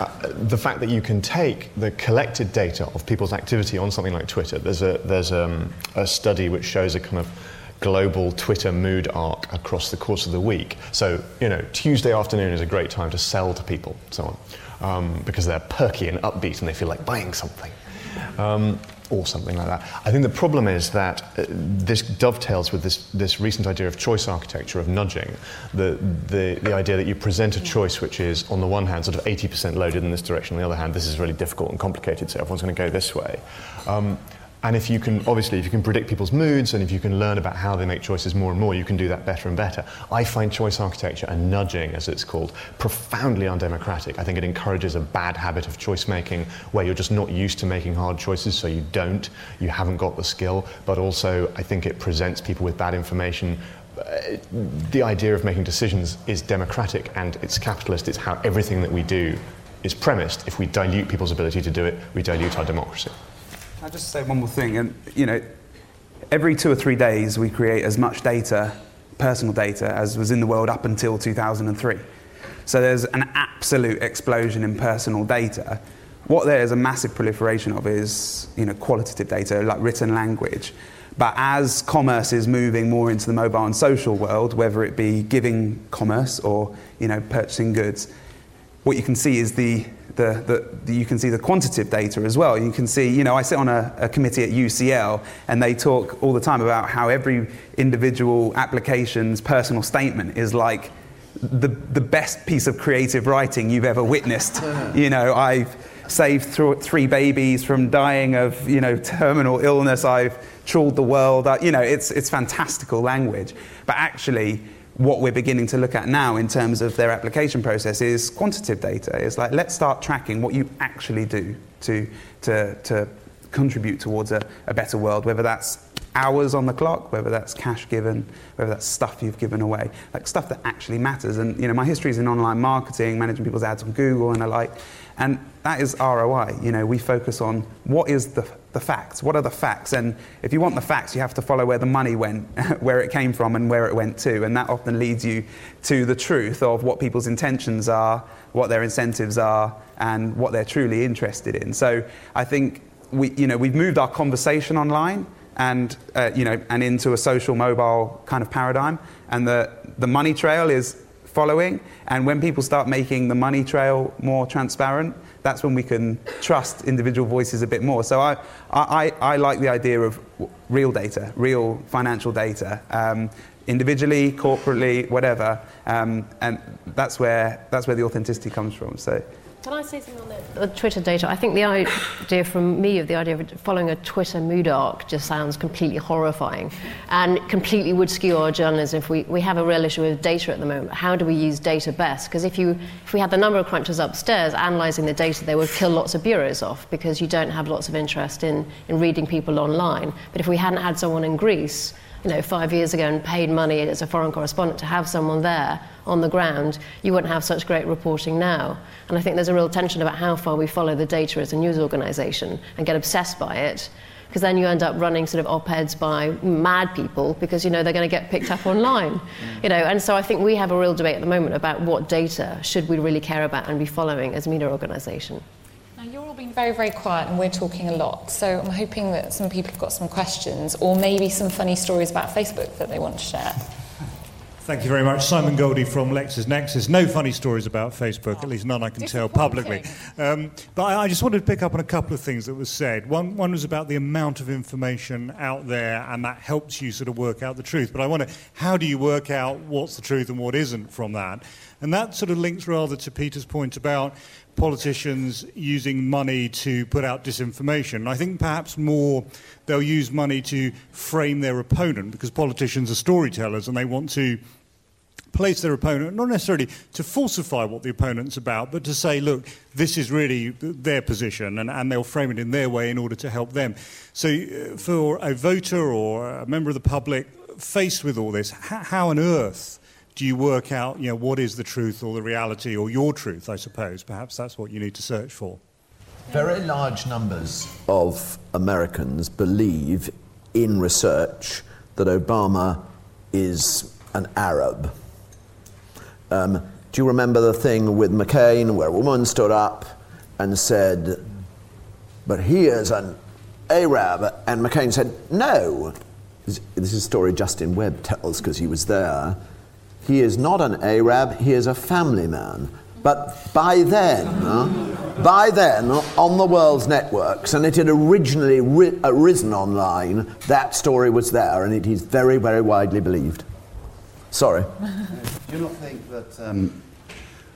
uh, the fact that you can take the collected data of people's activity on something like Twitter. There's a, there's um, a study which shows a kind of global Twitter mood arc across the course of the week. So, you know, Tuesday afternoon is a great time to sell to people, so on, um, because they're perky and upbeat and they feel like buying something. Um, or something like that. I think the problem is that uh, this dovetails with this, this recent idea of choice architecture, of nudging, the, the, the idea that you present a choice which is, on the one hand, sort of 80% loaded in this direction, on the other hand, this is really difficult and complicated, so everyone's going to go this way. Um, and if you can, obviously, if you can predict people's moods and if you can learn about how they make choices more and more, you can do that better and better. I find choice architecture and nudging, as it's called, profoundly undemocratic. I think it encourages a bad habit of choice making where you're just not used to making hard choices, so you don't, you haven't got the skill, but also I think it presents people with bad information uh, the idea of making decisions is democratic and it's capitalist. It's how everything that we do is premised. If we dilute people's ability to do it, we dilute our democracy. I'll just say one more thing. And, you know, every two or three days we create as much data, personal data, as was in the world up until 2003. So there's an absolute explosion in personal data. What there is a massive proliferation of is you know, qualitative data, like written language. But as commerce is moving more into the mobile and social world, whether it be giving commerce or you know, purchasing goods, what you can see is the, the, the, you can see the quantitative data as well. You can see, you know, I sit on a, a, committee at UCL and they talk all the time about how every individual application's personal statement is like the, the best piece of creative writing you've ever witnessed. [LAUGHS] you know, I've saved th- three babies from dying of, you know, terminal illness. I've trawled the world. Uh, you know, it's, it's fantastical language. But actually, what we're beginning to look at now in terms of their application process is quantitative data. It's like, let's start tracking what you actually do to, to, to contribute towards a, a better world, whether that's hours on the clock, whether that's cash given, whether that's stuff you've given away, like stuff that actually matters. And you know, my history is in online marketing, managing people's ads on Google and the like, and that is ROI. You know, we focus on what is the, the facts, what are the facts, and if you want the facts, you have to follow where the money went, [LAUGHS] where it came from, and where it went to, and that often leads you to the truth of what people's intentions are, what their incentives are, and what they're truly interested in. So I think we, you know, we've moved our conversation online and uh, you know and into a social mobile kind of paradigm. And the the money trail is following. And when people start making the money trail more transparent that's when we can trust individual voices a bit more. So i i, I like the idea of real data real financial data um, individually corporately whatever. Um, and that's where that's where the authenticity comes from. So can I say something on the, Twitter data? I think the idea from me of the idea of following a Twitter mood arc just sounds completely horrifying and completely would skew our journalism if we, we have a real issue with data at the moment. How do we use data best? Because if, you, if we had the number of crunchers upstairs analysing the data, they would kill lots of bureaus off because you don't have lots of interest in, in reading people online. But if we hadn't had someone in Greece you know, five years ago and paid money as a foreign correspondent to have someone there on the ground, you wouldn't have such great reporting now. And I think there's a real tension about how far we follow the data as a news organisation and get obsessed by it. Because then you end up running sort of op-eds by mad people because you know they're going to get picked up online, you know. And so I think we have a real debate at the moment about what data should we really care about and be following as a media organisation. Now, you're all being very, very quiet and we're talking a lot. So I'm hoping that some people have got some questions or maybe some funny stories about Facebook that they want to share. Thank you very much. Simon Goldie from LexisNexis. No funny stories about Facebook, at least none I can tell publicly. Um, but I, I, just wanted to pick up on a couple of things that was said. One, one was about the amount of information out there, and that helps you sort of work out the truth. But I wonder, how do you work out what's the truth and what isn't from that? And that sort of links rather to Peter's point about politicians using money to put out disinformation. I think perhaps more they'll use money to frame their opponent because politicians are storytellers and they want to place their opponent, not necessarily to falsify what the opponent's about, but to say, look, this is really their position, and, and they'll frame it in their way in order to help them. So, uh, for a voter or a member of the public faced with all this, how on earth do you work out, you know, what is the truth or the reality or your truth, I suppose? Perhaps that's what you need to search for. Very large numbers of Americans believe in research that Obama is an Arab. Um, do you remember the thing with McCain where a woman stood up and said, but he is an Arab? And McCain said, no. This is a story Justin Webb tells because he was there. He is not an Arab, he is a family man. But by then, uh, by then, on the world's networks, and it had originally ri- arisen online, that story was there, and it is very, very widely believed. Sorry. Do [LAUGHS] you not think that, um,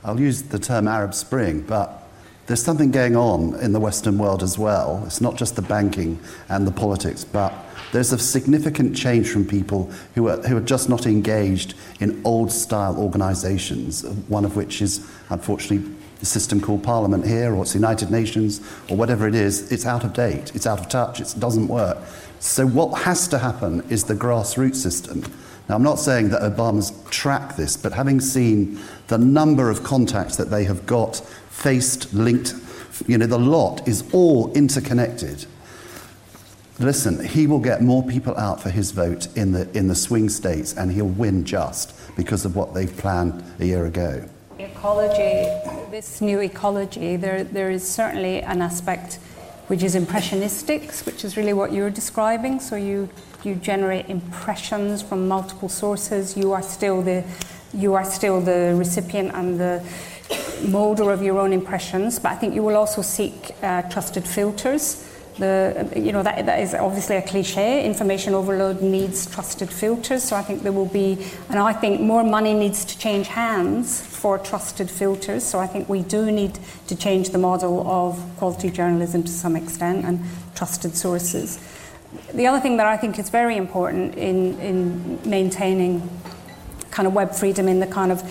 I'll use the term Arab Spring, but there's something going on in the Western world as well. It's not just the banking and the politics, but there's a significant change from people who are, who are just not engaged in old style organizations, one of which is, unfortunately, the system called Parliament here, or it's the United Nations, or whatever it is. It's out of date, it's out of touch, it doesn't work. So, what has to happen is the grassroots system. Now, I'm not saying that Obama's track this, but having seen the number of contacts that they have got, faced, linked, you know, the lot is all interconnected. Listen, he will get more people out for his vote in the, in the swing states and he'll win just because of what they've planned a year ago. ecology, this new ecology, there, there is certainly an aspect which is impressionistic, which is really what you're describing. So you, you generate impressions from multiple sources. You are still the, you are still the recipient and the molder of your own impressions, but I think you will also seek uh, trusted filters. The, you know, that, that is obviously a cliche. Information overload needs trusted filters. So I think there will be, and I think more money needs to change hands for trusted filters. So I think we do need to change the model of quality journalism to some extent and trusted sources. The other thing that I think is very important in, in maintaining kind of web freedom in the kind of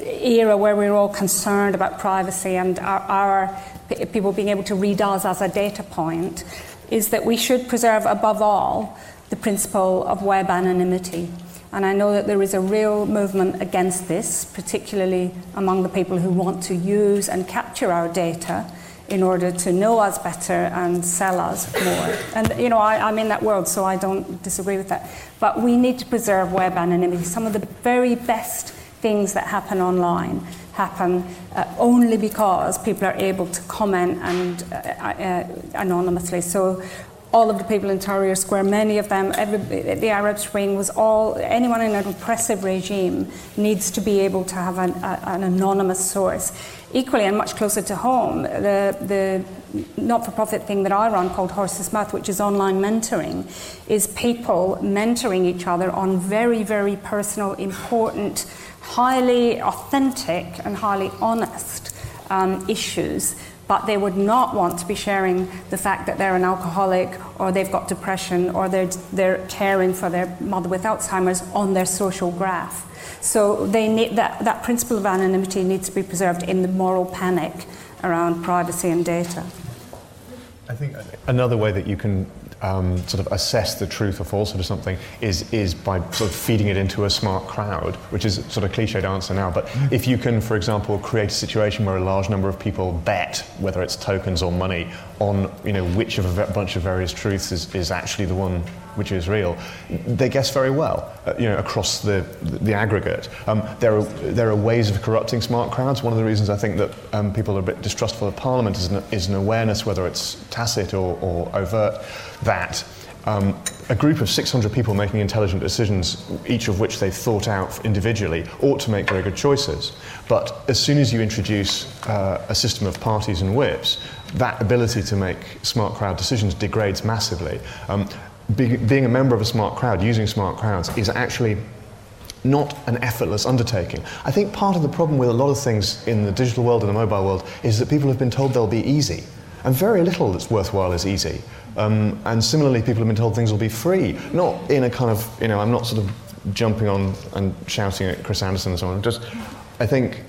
era where we're all concerned about privacy and our, our people being able to read us as a data point is that we should preserve above all the principle of web anonymity. And I know that there is a real movement against this, particularly among the people who want to use and capture our data in order to know us better and sell us more. And, you know, I, am in that world, so I don't disagree with that. But we need to preserve web anonymity. Some of the very best things that happen online happen uh, only because people are able to comment and uh, uh, anonymously. So all of the people in Tahrir Square, many of them, every, the Arab Spring was all, anyone in an oppressive regime needs to be able to have an, a, an anonymous source. Equally, and much closer to home, the, the not for profit thing that I run called Horse's Mouth, which is online mentoring, is people mentoring each other on very, very personal, important, highly authentic, and highly honest um, issues but they would not want to be sharing the fact that they're an alcoholic or they've got depression or they're, they're caring for their mother with Alzheimer's on their social graph. So they need, that, that principle of anonymity needs to be preserved in the moral panic around privacy and data. I think another way that you can um, sort of assess the truth or falsehood of something is, is by sort of feeding it into a smart crowd, which is sort of cliched answer now. But mm. if you can, for example, create a situation where a large number of people bet, whether it's tokens or money, on you know which of a bunch of various truths is, is actually the one which is real, they guess very well, uh, you know, across the, the, the aggregate. Um, there, are, there are ways of corrupting smart crowds. One of the reasons I think that um, people are a bit distrustful of Parliament is an, is an awareness, whether it's tacit or, or overt, that um, a group of 600 people making intelligent decisions, each of which they've thought out individually, ought to make very good choices. But as soon as you introduce uh, a system of parties and whips, that ability to make smart crowd decisions degrades massively. Um, be, being a member of a smart crowd, using smart crowds, is actually not an effortless undertaking. I think part of the problem with a lot of things in the digital world and the mobile world is that people have been told they'll be easy. And very little that's worthwhile is easy. Um, and similarly, people have been told things will be free. Not in a kind of, you know, I'm not sort of jumping on and shouting at Chris Anderson and so on. Just, I think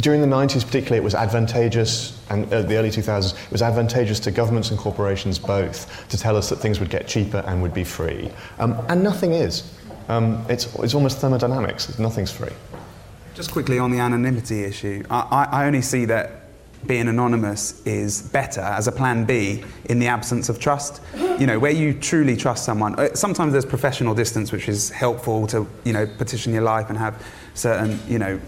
during the 90s, particularly, it was advantageous, and uh, the early 2000s, it was advantageous to governments and corporations both to tell us that things would get cheaper and would be free. Um, and nothing is. Um, it's, it's almost thermodynamics, nothing's free. Just quickly on the anonymity issue, I, I only see that being anonymous is better as a plan B in the absence of trust. You know, where you truly trust someone. Uh, sometimes there's professional distance, which is helpful to, you know, petition your life and have certain, you know,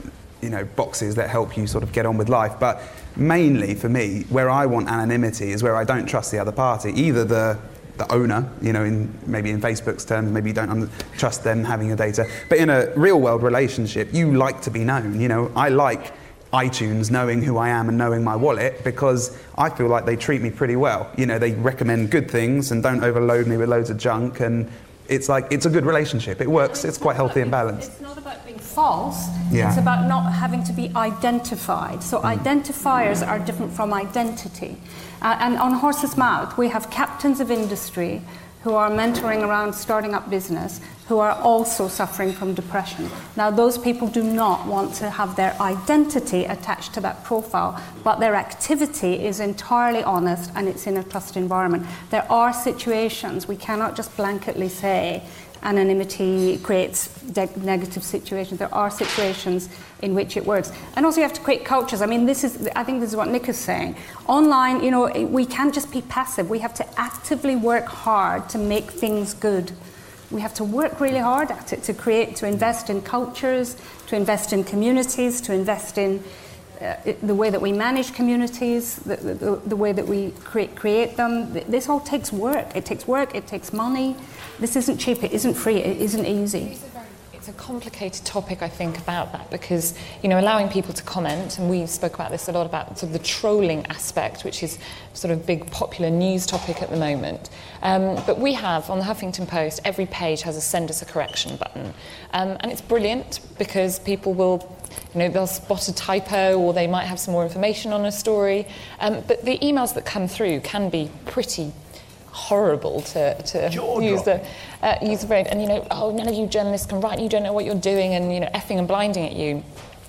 you know, boxes that help you sort of get on with life. But mainly for me, where I want anonymity is where I don't trust the other party, either the the owner, you know, in maybe in Facebook's terms, maybe you don't un- trust them having your data. But in a real world relationship, you like to be known. You know, I like iTunes knowing who I am and knowing my wallet because I feel like they treat me pretty well. You know, they recommend good things and don't overload me with loads of junk and it's like it's a good relationship. It works. It's quite healthy and balanced. It's not about being false. Yeah. It's about not having to be identified. So mm. identifiers are different from identity. Uh, and on Horse's Mouth, we have captains of industry who are mentoring around starting up business who are also suffering from depression. Now, those people do not want to have their identity attached to that profile, but their activity is entirely honest and it's in a trust environment. There are situations, we cannot just blanketly say anonymity creates de- negative situations. There are situations in which it works. And also, you have to create cultures. I mean, this is, I think this is what Nick is saying. Online, you know, we can't just be passive. We have to actively work hard to make things good we have to work really hard at it to create, to invest in cultures, to invest in communities, to invest in uh, the way that we manage communities, the, the, the way that we create, create them. This all takes work. It takes work, it takes money. This isn't cheap, it isn't free, it isn't easy it's a complicated topic, I think, about that because, you know, allowing people to comment, and we spoke about this a lot about sort of the trolling aspect, which is sort of big popular news topic at the moment. Um, but we have on the Huffington Post, every page has a send us a correction button. Um, and it's brilliant because people will you know, they'll spot a typo or they might have some more information on a story. Um, but the emails that come through can be pretty horrible to, to use the uh, use the word. And you know, oh, none of you journalists can write. You don't know what you're doing, and you know, effing and blinding at you.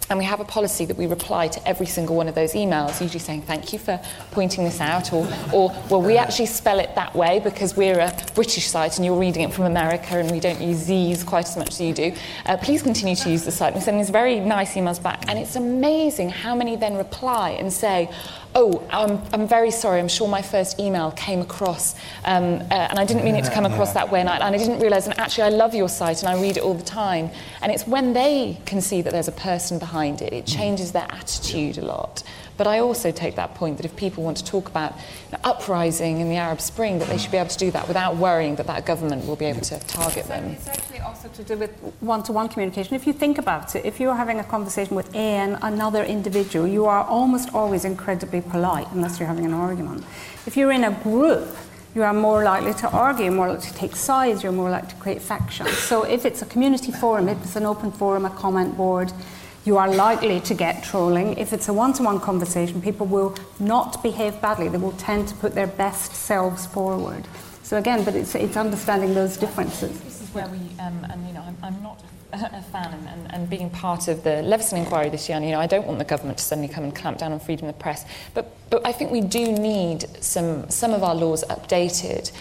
And we have a policy that we reply to every single one of those emails, usually saying, Thank you for pointing this out, or, or Well, we actually spell it that way because we're a British site and you're reading it from America and we don't use Z's quite as much as you do. Uh, please continue to use the site. And we send these very nice emails back. And it's amazing how many then reply and say, oh, I'm, I'm very sorry, I'm sure my first email came across, um, uh, and I didn't mean it to come across [LAUGHS] that way, and I, and I didn't realise, and actually I love your site and I read it all the time. And it's when they can see that there's a person behind it, it changes their attitude a lot. But I also take that point that if people want to talk about know, uprising in the Arab Spring, that they should be able to do that without worrying that that government will be able to target them. It's actually also to do with one-to-one communication. If you think about it, if you're having a conversation with an another individual, you are almost always incredibly polite, unless you're having an argument. If you're in a group, you are more likely to argue, more likely to take sides, you're more likely to create factions. So if it's a community forum, if it's an open forum, a comment board, you are likely to get trolling. If it's a one to one conversation, people will not behave badly. They will tend to put their best selves forward. So, again, but it's, it's understanding those differences. This is where we, um, and you know, I'm, I'm not a fan and, and, and, being part of the Leveson inquiry this year, and, you know, I don't want the government to suddenly come and clamp down on freedom of the press, but, but I think we do need some, some of our laws updated.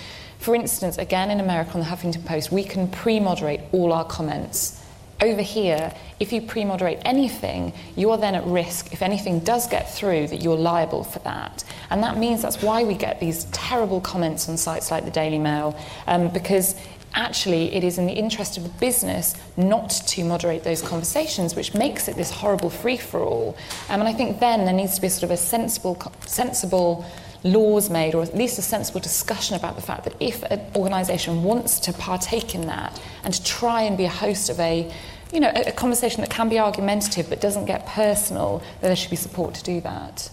For instance, again in America on the Huffington Post, we can pre moderate all our comments over here, if you pre moderate anything, you are then at risk, if anything does get through, that you're liable for that. And that means that's why we get these terrible comments on sites like the Daily Mail, um, because actually it is in the interest of the business not to moderate those conversations, which makes it this horrible free for all. Um, and I think then there needs to be sort of a sensible, sensible laws made, or at least a sensible discussion about the fact that if an organisation wants to partake in that and to try and be a host of a you know, a, a conversation that can be argumentative but doesn't get personal, that there should be support to do that.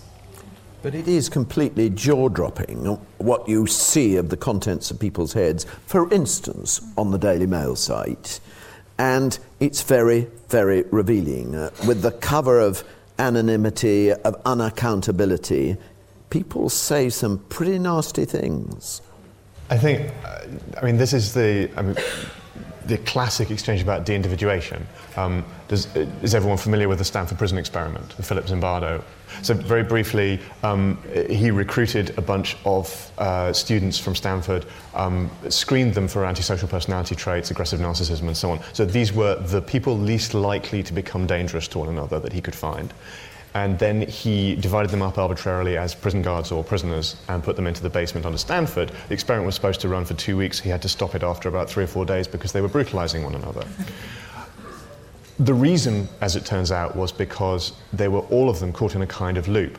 But it is completely jaw dropping what you see of the contents of people's heads, for instance, on the Daily Mail site. And it's very, very revealing. Uh, with the cover of anonymity, of unaccountability, people say some pretty nasty things. I think, uh, I mean, this is the, I mean, the classic exchange about de-individuation. Um, does, is everyone familiar with the Stanford Prison Experiment, the Philip Zimbardo? So very briefly, um, he recruited a bunch of uh, students from Stanford, um, screened them for antisocial personality traits, aggressive narcissism, and so on. So these were the people least likely to become dangerous to one another that he could find and then he divided them up arbitrarily as prison guards or prisoners and put them into the basement under Stanford. The experiment was supposed to run for two weeks. He had to stop it after about three or four days because they were brutalizing one another. [LAUGHS] the reason, as it turns out, was because they were all of them caught in a kind of loop.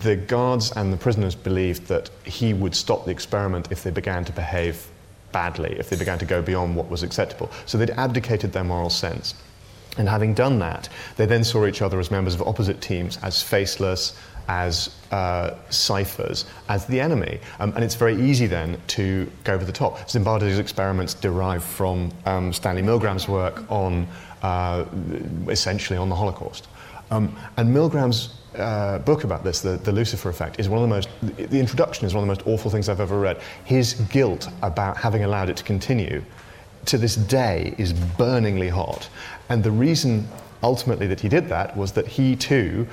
The guards and the prisoners believed that he would stop the experiment if they began to behave badly, if they began to go beyond what was acceptable. So they'd abdicated their moral sense. And having done that, they then saw each other as members of opposite teams, as faceless, as uh, ciphers, as the enemy. Um, and it's very easy then to go over the top. Zimbardo's experiments derive from um, Stanley Milgram's work on uh, essentially on the Holocaust. Um, and Milgram's uh, book about this, the, the, Lucifer Effect, is one of the most, the introduction is one of the most awful things I've ever read. His guilt about having allowed it to continue to this day is burningly hot. And the reason ultimately that he did that was that he too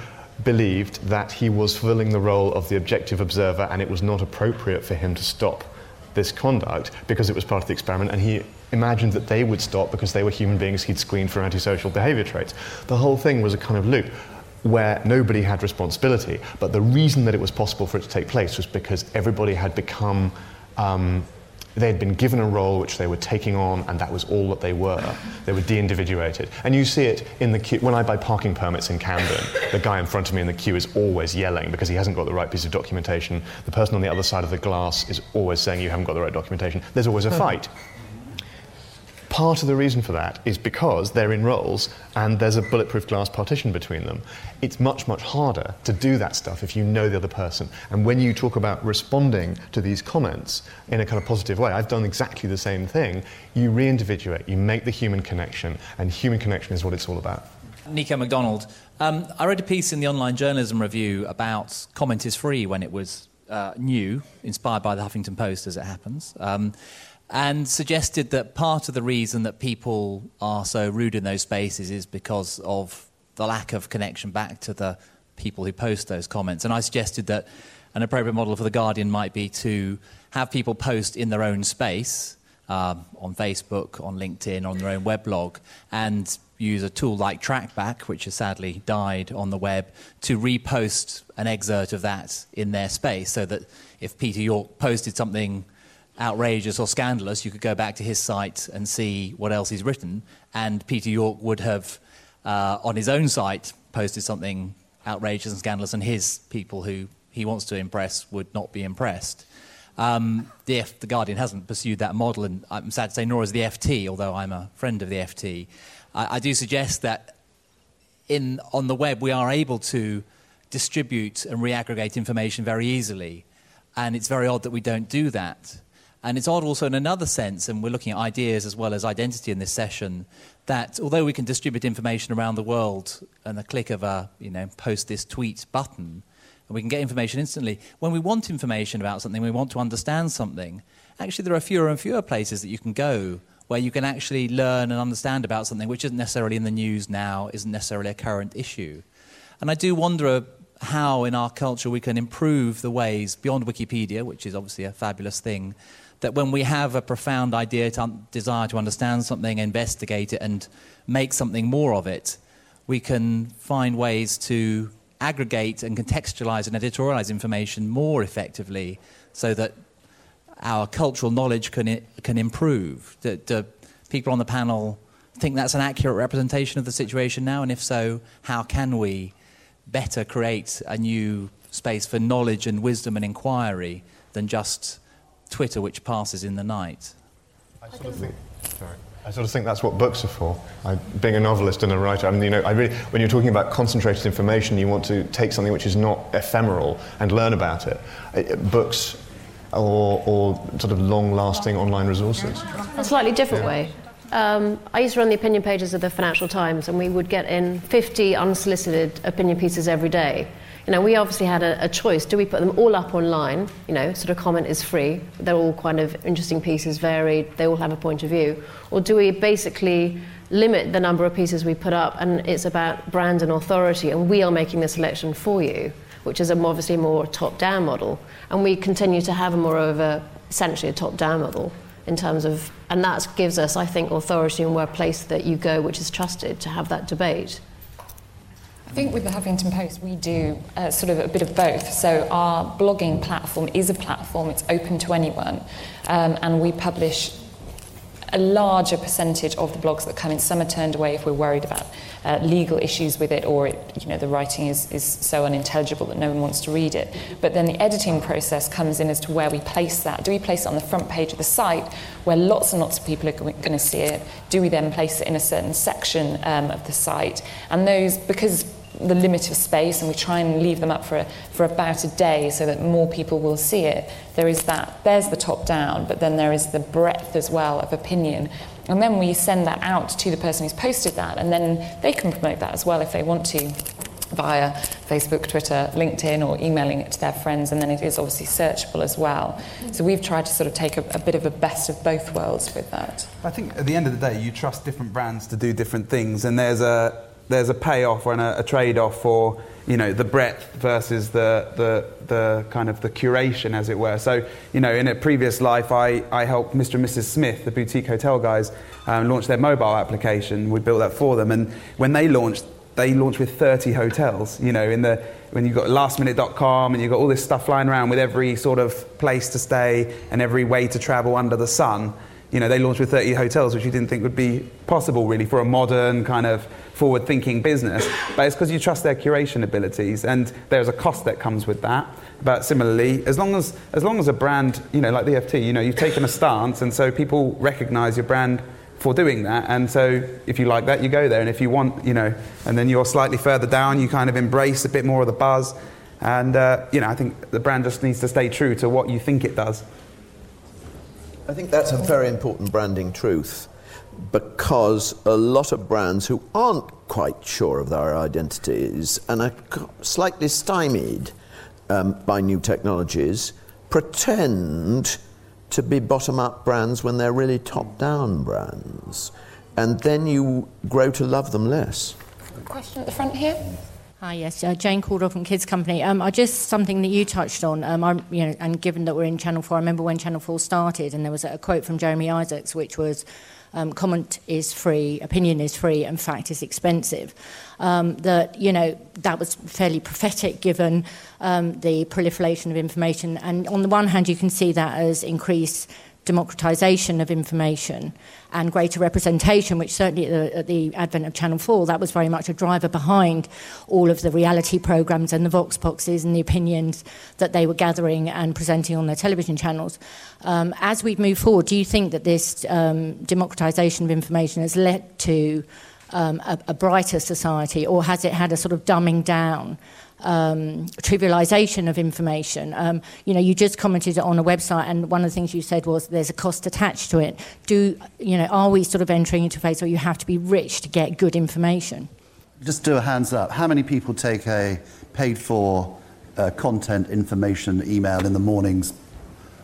believed that he was fulfilling the role of the objective observer and it was not appropriate for him to stop this conduct because it was part of the experiment and he imagined that they would stop because they were human beings he'd screened for antisocial behavior traits. The whole thing was a kind of loop where nobody had responsibility, but the reason that it was possible for it to take place was because everybody had become um, they had been given a role which they were taking on, and that was all that they were. They were de-individuated, and you see it in the queue. When I buy parking permits in Camden, the guy in front of me in the queue is always yelling because he hasn't got the right piece of documentation. The person on the other side of the glass is always saying you haven't got the right documentation. There's always a fight. Part of the reason for that is because they're in roles and there's a bulletproof glass partition between them. It's much, much harder to do that stuff if you know the other person. And when you talk about responding to these comments in a kind of positive way, I've done exactly the same thing. You re individuate, you make the human connection, and human connection is what it's all about. Nico McDonald, Um, I read a piece in the Online Journalism Review about comment is free when it was uh, new, inspired by the Huffington Post, as it happens. Um, and suggested that part of the reason that people are so rude in those spaces is because of the lack of connection back to the people who post those comments. And I suggested that an appropriate model for The Guardian might be to have people post in their own space, um, on Facebook, on LinkedIn, on their own weblog, and use a tool like TrackBack, which has sadly died on the web, to repost an excerpt of that in their space so that if Peter York posted something outrageous or scandalous, you could go back to his site and see what else he's written. And Peter York would have, uh, on his own site, posted something outrageous and scandalous, and his people who he wants to impress would not be impressed. Um, the, F- the, Guardian hasn't pursued that model, and I'm sad to say, nor has the FT, although I'm a friend of the FT. I, I do suggest that in, on the web we are able to distribute and reaggregate information very easily, and it's very odd that we don't do that. And it's odd also in another sense, and we're looking at ideas as well as identity in this session, that although we can distribute information around the world and the click of a, you know, post this tweet button, and we can get information instantly, when we want information about something, we want to understand something, actually there are fewer and fewer places that you can go where you can actually learn and understand about something which isn't necessarily in the news now, isn't necessarily a current issue. And I do wonder how in our culture we can improve the ways beyond Wikipedia, which is obviously a fabulous thing, that when we have a profound idea, to un- desire to understand something, investigate it, and make something more of it, we can find ways to aggregate and contextualize and editorialize information more effectively so that our cultural knowledge can, I- can improve. Do, do people on the panel think that's an accurate representation of the situation now? And if so, how can we better create a new space for knowledge and wisdom and inquiry than just Twitter which passes in the night. I sort of think, sorry. I sort of think that's what books are for. I, being a novelist and a writer, I mean, you know, I really, when you're talking about concentrated information, you want to take something which is not ephemeral and learn about it. it books or, or, sort of long-lasting online resources. A slightly different yeah. way. Um, I used to run the opinion pages of the Financial Times, and we would get in 50 unsolicited opinion pieces every day. You know, we obviously had a, a, choice. Do we put them all up online? You know, sort of comment is free. They're all kind of interesting pieces, varied. They all have a point of view. Or do we basically limit the number of pieces we put up and it's about brand and authority and we are making the selection for you, which is a, obviously more top-down model. And we continue to have more of a, essentially a top-down model in terms of, and that gives us, I think, authority and where place that you go, which is trusted, to have that debate. I think with the Huffington Post, we do uh, sort of a bit of both. So our blogging platform is a platform, it's open to anyone, um, and we publish a larger percentage of the blogs that come in. Some are turned away if we're worried about uh, legal issues with it or it, you know, the writing is, is so unintelligible that no one wants to read it. But then the editing process comes in as to where we place that. Do we place it on the front page of the site where lots and lots of people are going to see it? Do we then place it in a certain section um, of the site? And those, because the limit of space and we try and leave them up for, a, for about a day so that more people will see it. There is that, there's the top down, but then there is the breadth as well of opinion. And then we send that out to the person who's posted that, and then they can promote that as well if they want to via Facebook, Twitter, LinkedIn, or emailing it to their friends, and then it is obviously searchable as well. So we've tried to sort of take a, a, bit of a best of both worlds with that. I think at the end of the day, you trust different brands to do different things, and there's a there's a payoff and a, a trade-off for you know the breadth versus the, the the kind of the curation as it were so you know in a previous life I, I helped Mr and Mrs Smith the boutique hotel guys um, launch their mobile application we built that for them and when they launched they launched with 30 hotels. You know, in the when you've got lastminute.com and you've got all this stuff flying around with every sort of place to stay and every way to travel under the sun. You know, they launched with 30 hotels, which you didn't think would be possible really for a modern kind of forward-thinking business. But it's because you trust their curation abilities, and there's a cost that comes with that. But similarly, as long as as long as a brand, you know, like the FT, you know, you've taken a stance, and so people recognise your brand for doing that. And so if you like that, you go there. And if you want, you know, and then you're slightly further down, you kind of embrace a bit more of the buzz. And, uh, you know, I think the brand just needs to stay true to what you think it does. I think that's a very important branding truth because a lot of brands who aren't quite sure of their identities and are slightly stymied um, by new technologies pretend to be bottom up brands when they're really top down brands. And then you grow to love them less. Question at the front here. Hi, yes, uh, Jane Caldwell from Kids Company. Um, I just something that you touched on. Um, I, you know, and given that we're in Channel Four, I remember when Channel Four started, and there was a quote from Jeremy Isaacs, which was, um, "Comment is free, opinion is free, and fact is expensive." Um, that you know that was fairly prophetic, given um, the proliferation of information. And on the one hand, you can see that as increased democratization of information and greater representation, which certainly at the, at the, advent of Channel 4, that was very much a driver behind all of the reality programs and the Vox Boxes and the opinions that they were gathering and presenting on their television channels. Um, as we've moved forward, do you think that this um, democratization of information has led to um, a, a brighter society, or has it had a sort of dumbing down um, trivialization of information. Um, you know, you just commented on a website, and one of the things you said was there's a cost attached to it. Do you know? Are we sort of entering into a phase where you have to be rich to get good information? Just do a hands up. How many people take a paid-for uh, content information email in the mornings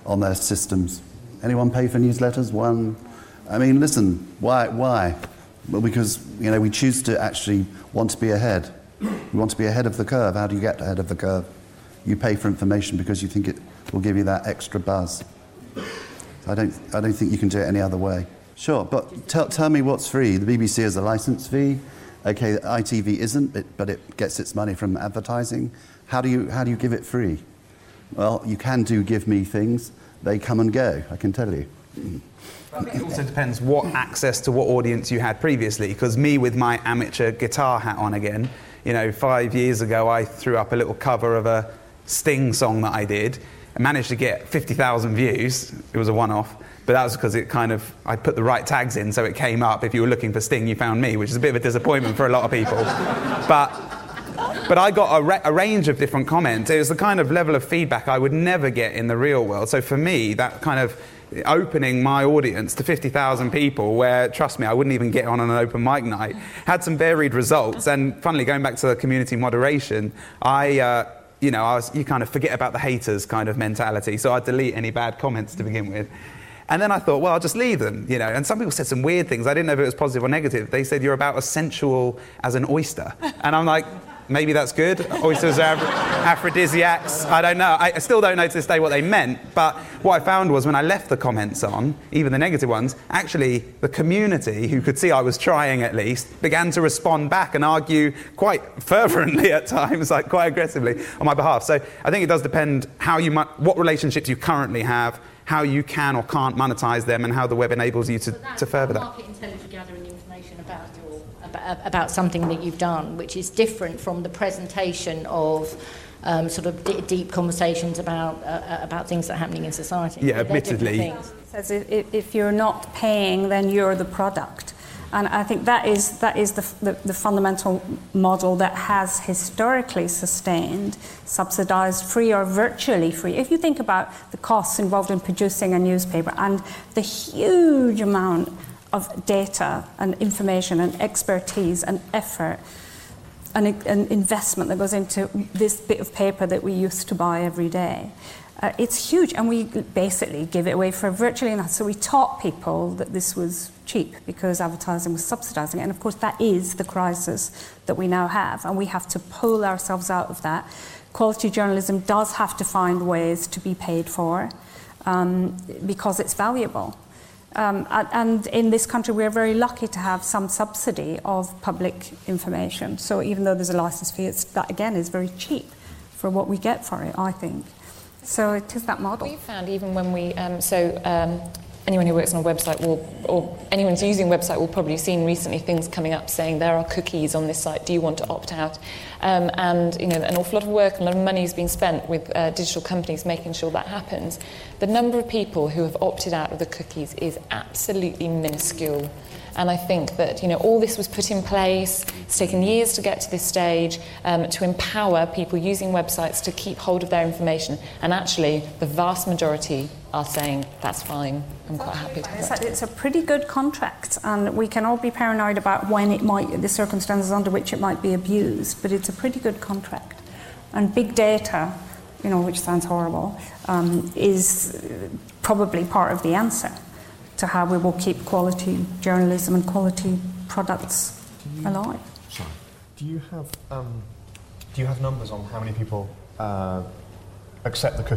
on their systems? Anyone pay for newsletters? One. I mean, listen. Why? Why? Well, because you know we choose to actually want to be ahead. You want to be ahead of the curve. How do you get ahead of the curve? You pay for information because you think it will give you that extra buzz. I don't, I don't think you can do it any other way. Sure, but tell, tell me what's free. The BBC has a license fee. Okay, ITV isn't, but it gets its money from advertising. How do you, how do you give it free? Well, you can do give me things. They come and go, I can tell you. I think it also depends what access to what audience you had previously. Because me, with my amateur guitar hat on again, you know, five years ago, I threw up a little cover of a Sting song that I did and managed to get 50,000 views. It was a one off. But that was because it kind of, I put the right tags in so it came up. If you were looking for Sting, you found me, which is a bit of a disappointment for a lot of people. but, but I got a, re- a range of different comments. It was the kind of level of feedback I would never get in the real world. So for me, that kind of opening my audience to 50,000 people where, trust me, I wouldn't even get on an open mic night, had some varied results. And funnily, going back to the community moderation, I, uh, you know, I was, you kind of forget about the haters kind of mentality. So I delete any bad comments to begin with. And then I thought, well, I'll just leave them, you know. And some people said some weird things. I didn't know if it was positive or negative. They said you're about as sensual as an oyster. And I'm like, maybe that's good. Oysters are aphrodisiacs. I don't know. I still don't know to this day what they meant. But what I found was when I left the comments on, even the negative ones, actually the community, who could see I was trying at least, began to respond back and argue quite fervently at times, like quite aggressively on my behalf. So I think it does depend how you, what relationships you currently have, how you can or can't monetize them, and how the web enables you to, to further that. Market intelligence gathering information about about something that you've done, which is different from the presentation of um, sort of d- deep conversations about uh, uh about things that are happening in society. Yeah, admittedly. Says if, if you're not paying, then you're the product. And I think that is, that is the, the, the, fundamental model that has historically sustained subsidized free or virtually free. If you think about the costs involved in producing a newspaper and the huge amount of data and information and expertise and effort and, and investment that goes into this bit of paper that we used to buy every day. Uh, it's huge, and we basically give it away for virtually nothing. So we taught people that this was cheap because advertising was subsidizing it. And of course, that is the crisis that we now have, and we have to pull ourselves out of that. Quality journalism does have to find ways to be paid for um, because it's valuable. Um, and in this country, we're very lucky to have some subsidy of public information. So even though there's a license fee, that again is very cheap for what we get for it, I think. So it is that model. We found even when we, um, so um, anyone who works on a website will, or anyone who's using a website will probably seen recently things coming up saying there are cookies on this site, do you want to opt out? Um, and, you know, an awful lot of work and a lot of money has been spent with uh, digital companies making sure that happens. The number of people who have opted out of the cookies is absolutely minuscule. And I think that you know all this was put in place. It's taken years to get to this stage um, to empower people using websites to keep hold of their information. And actually, the vast majority are saying that's fine. I'm quite happy to. It's it's a pretty good contract, and we can all be paranoid about when it might, the circumstances under which it might be abused, but it's a pretty good contract. And big data, you know, which sounds horrible, um, is probably part of the answer to how we will keep quality journalism and quality products alive. Sorry. Do you have um, do you have numbers on how many people uh, accept the cookie?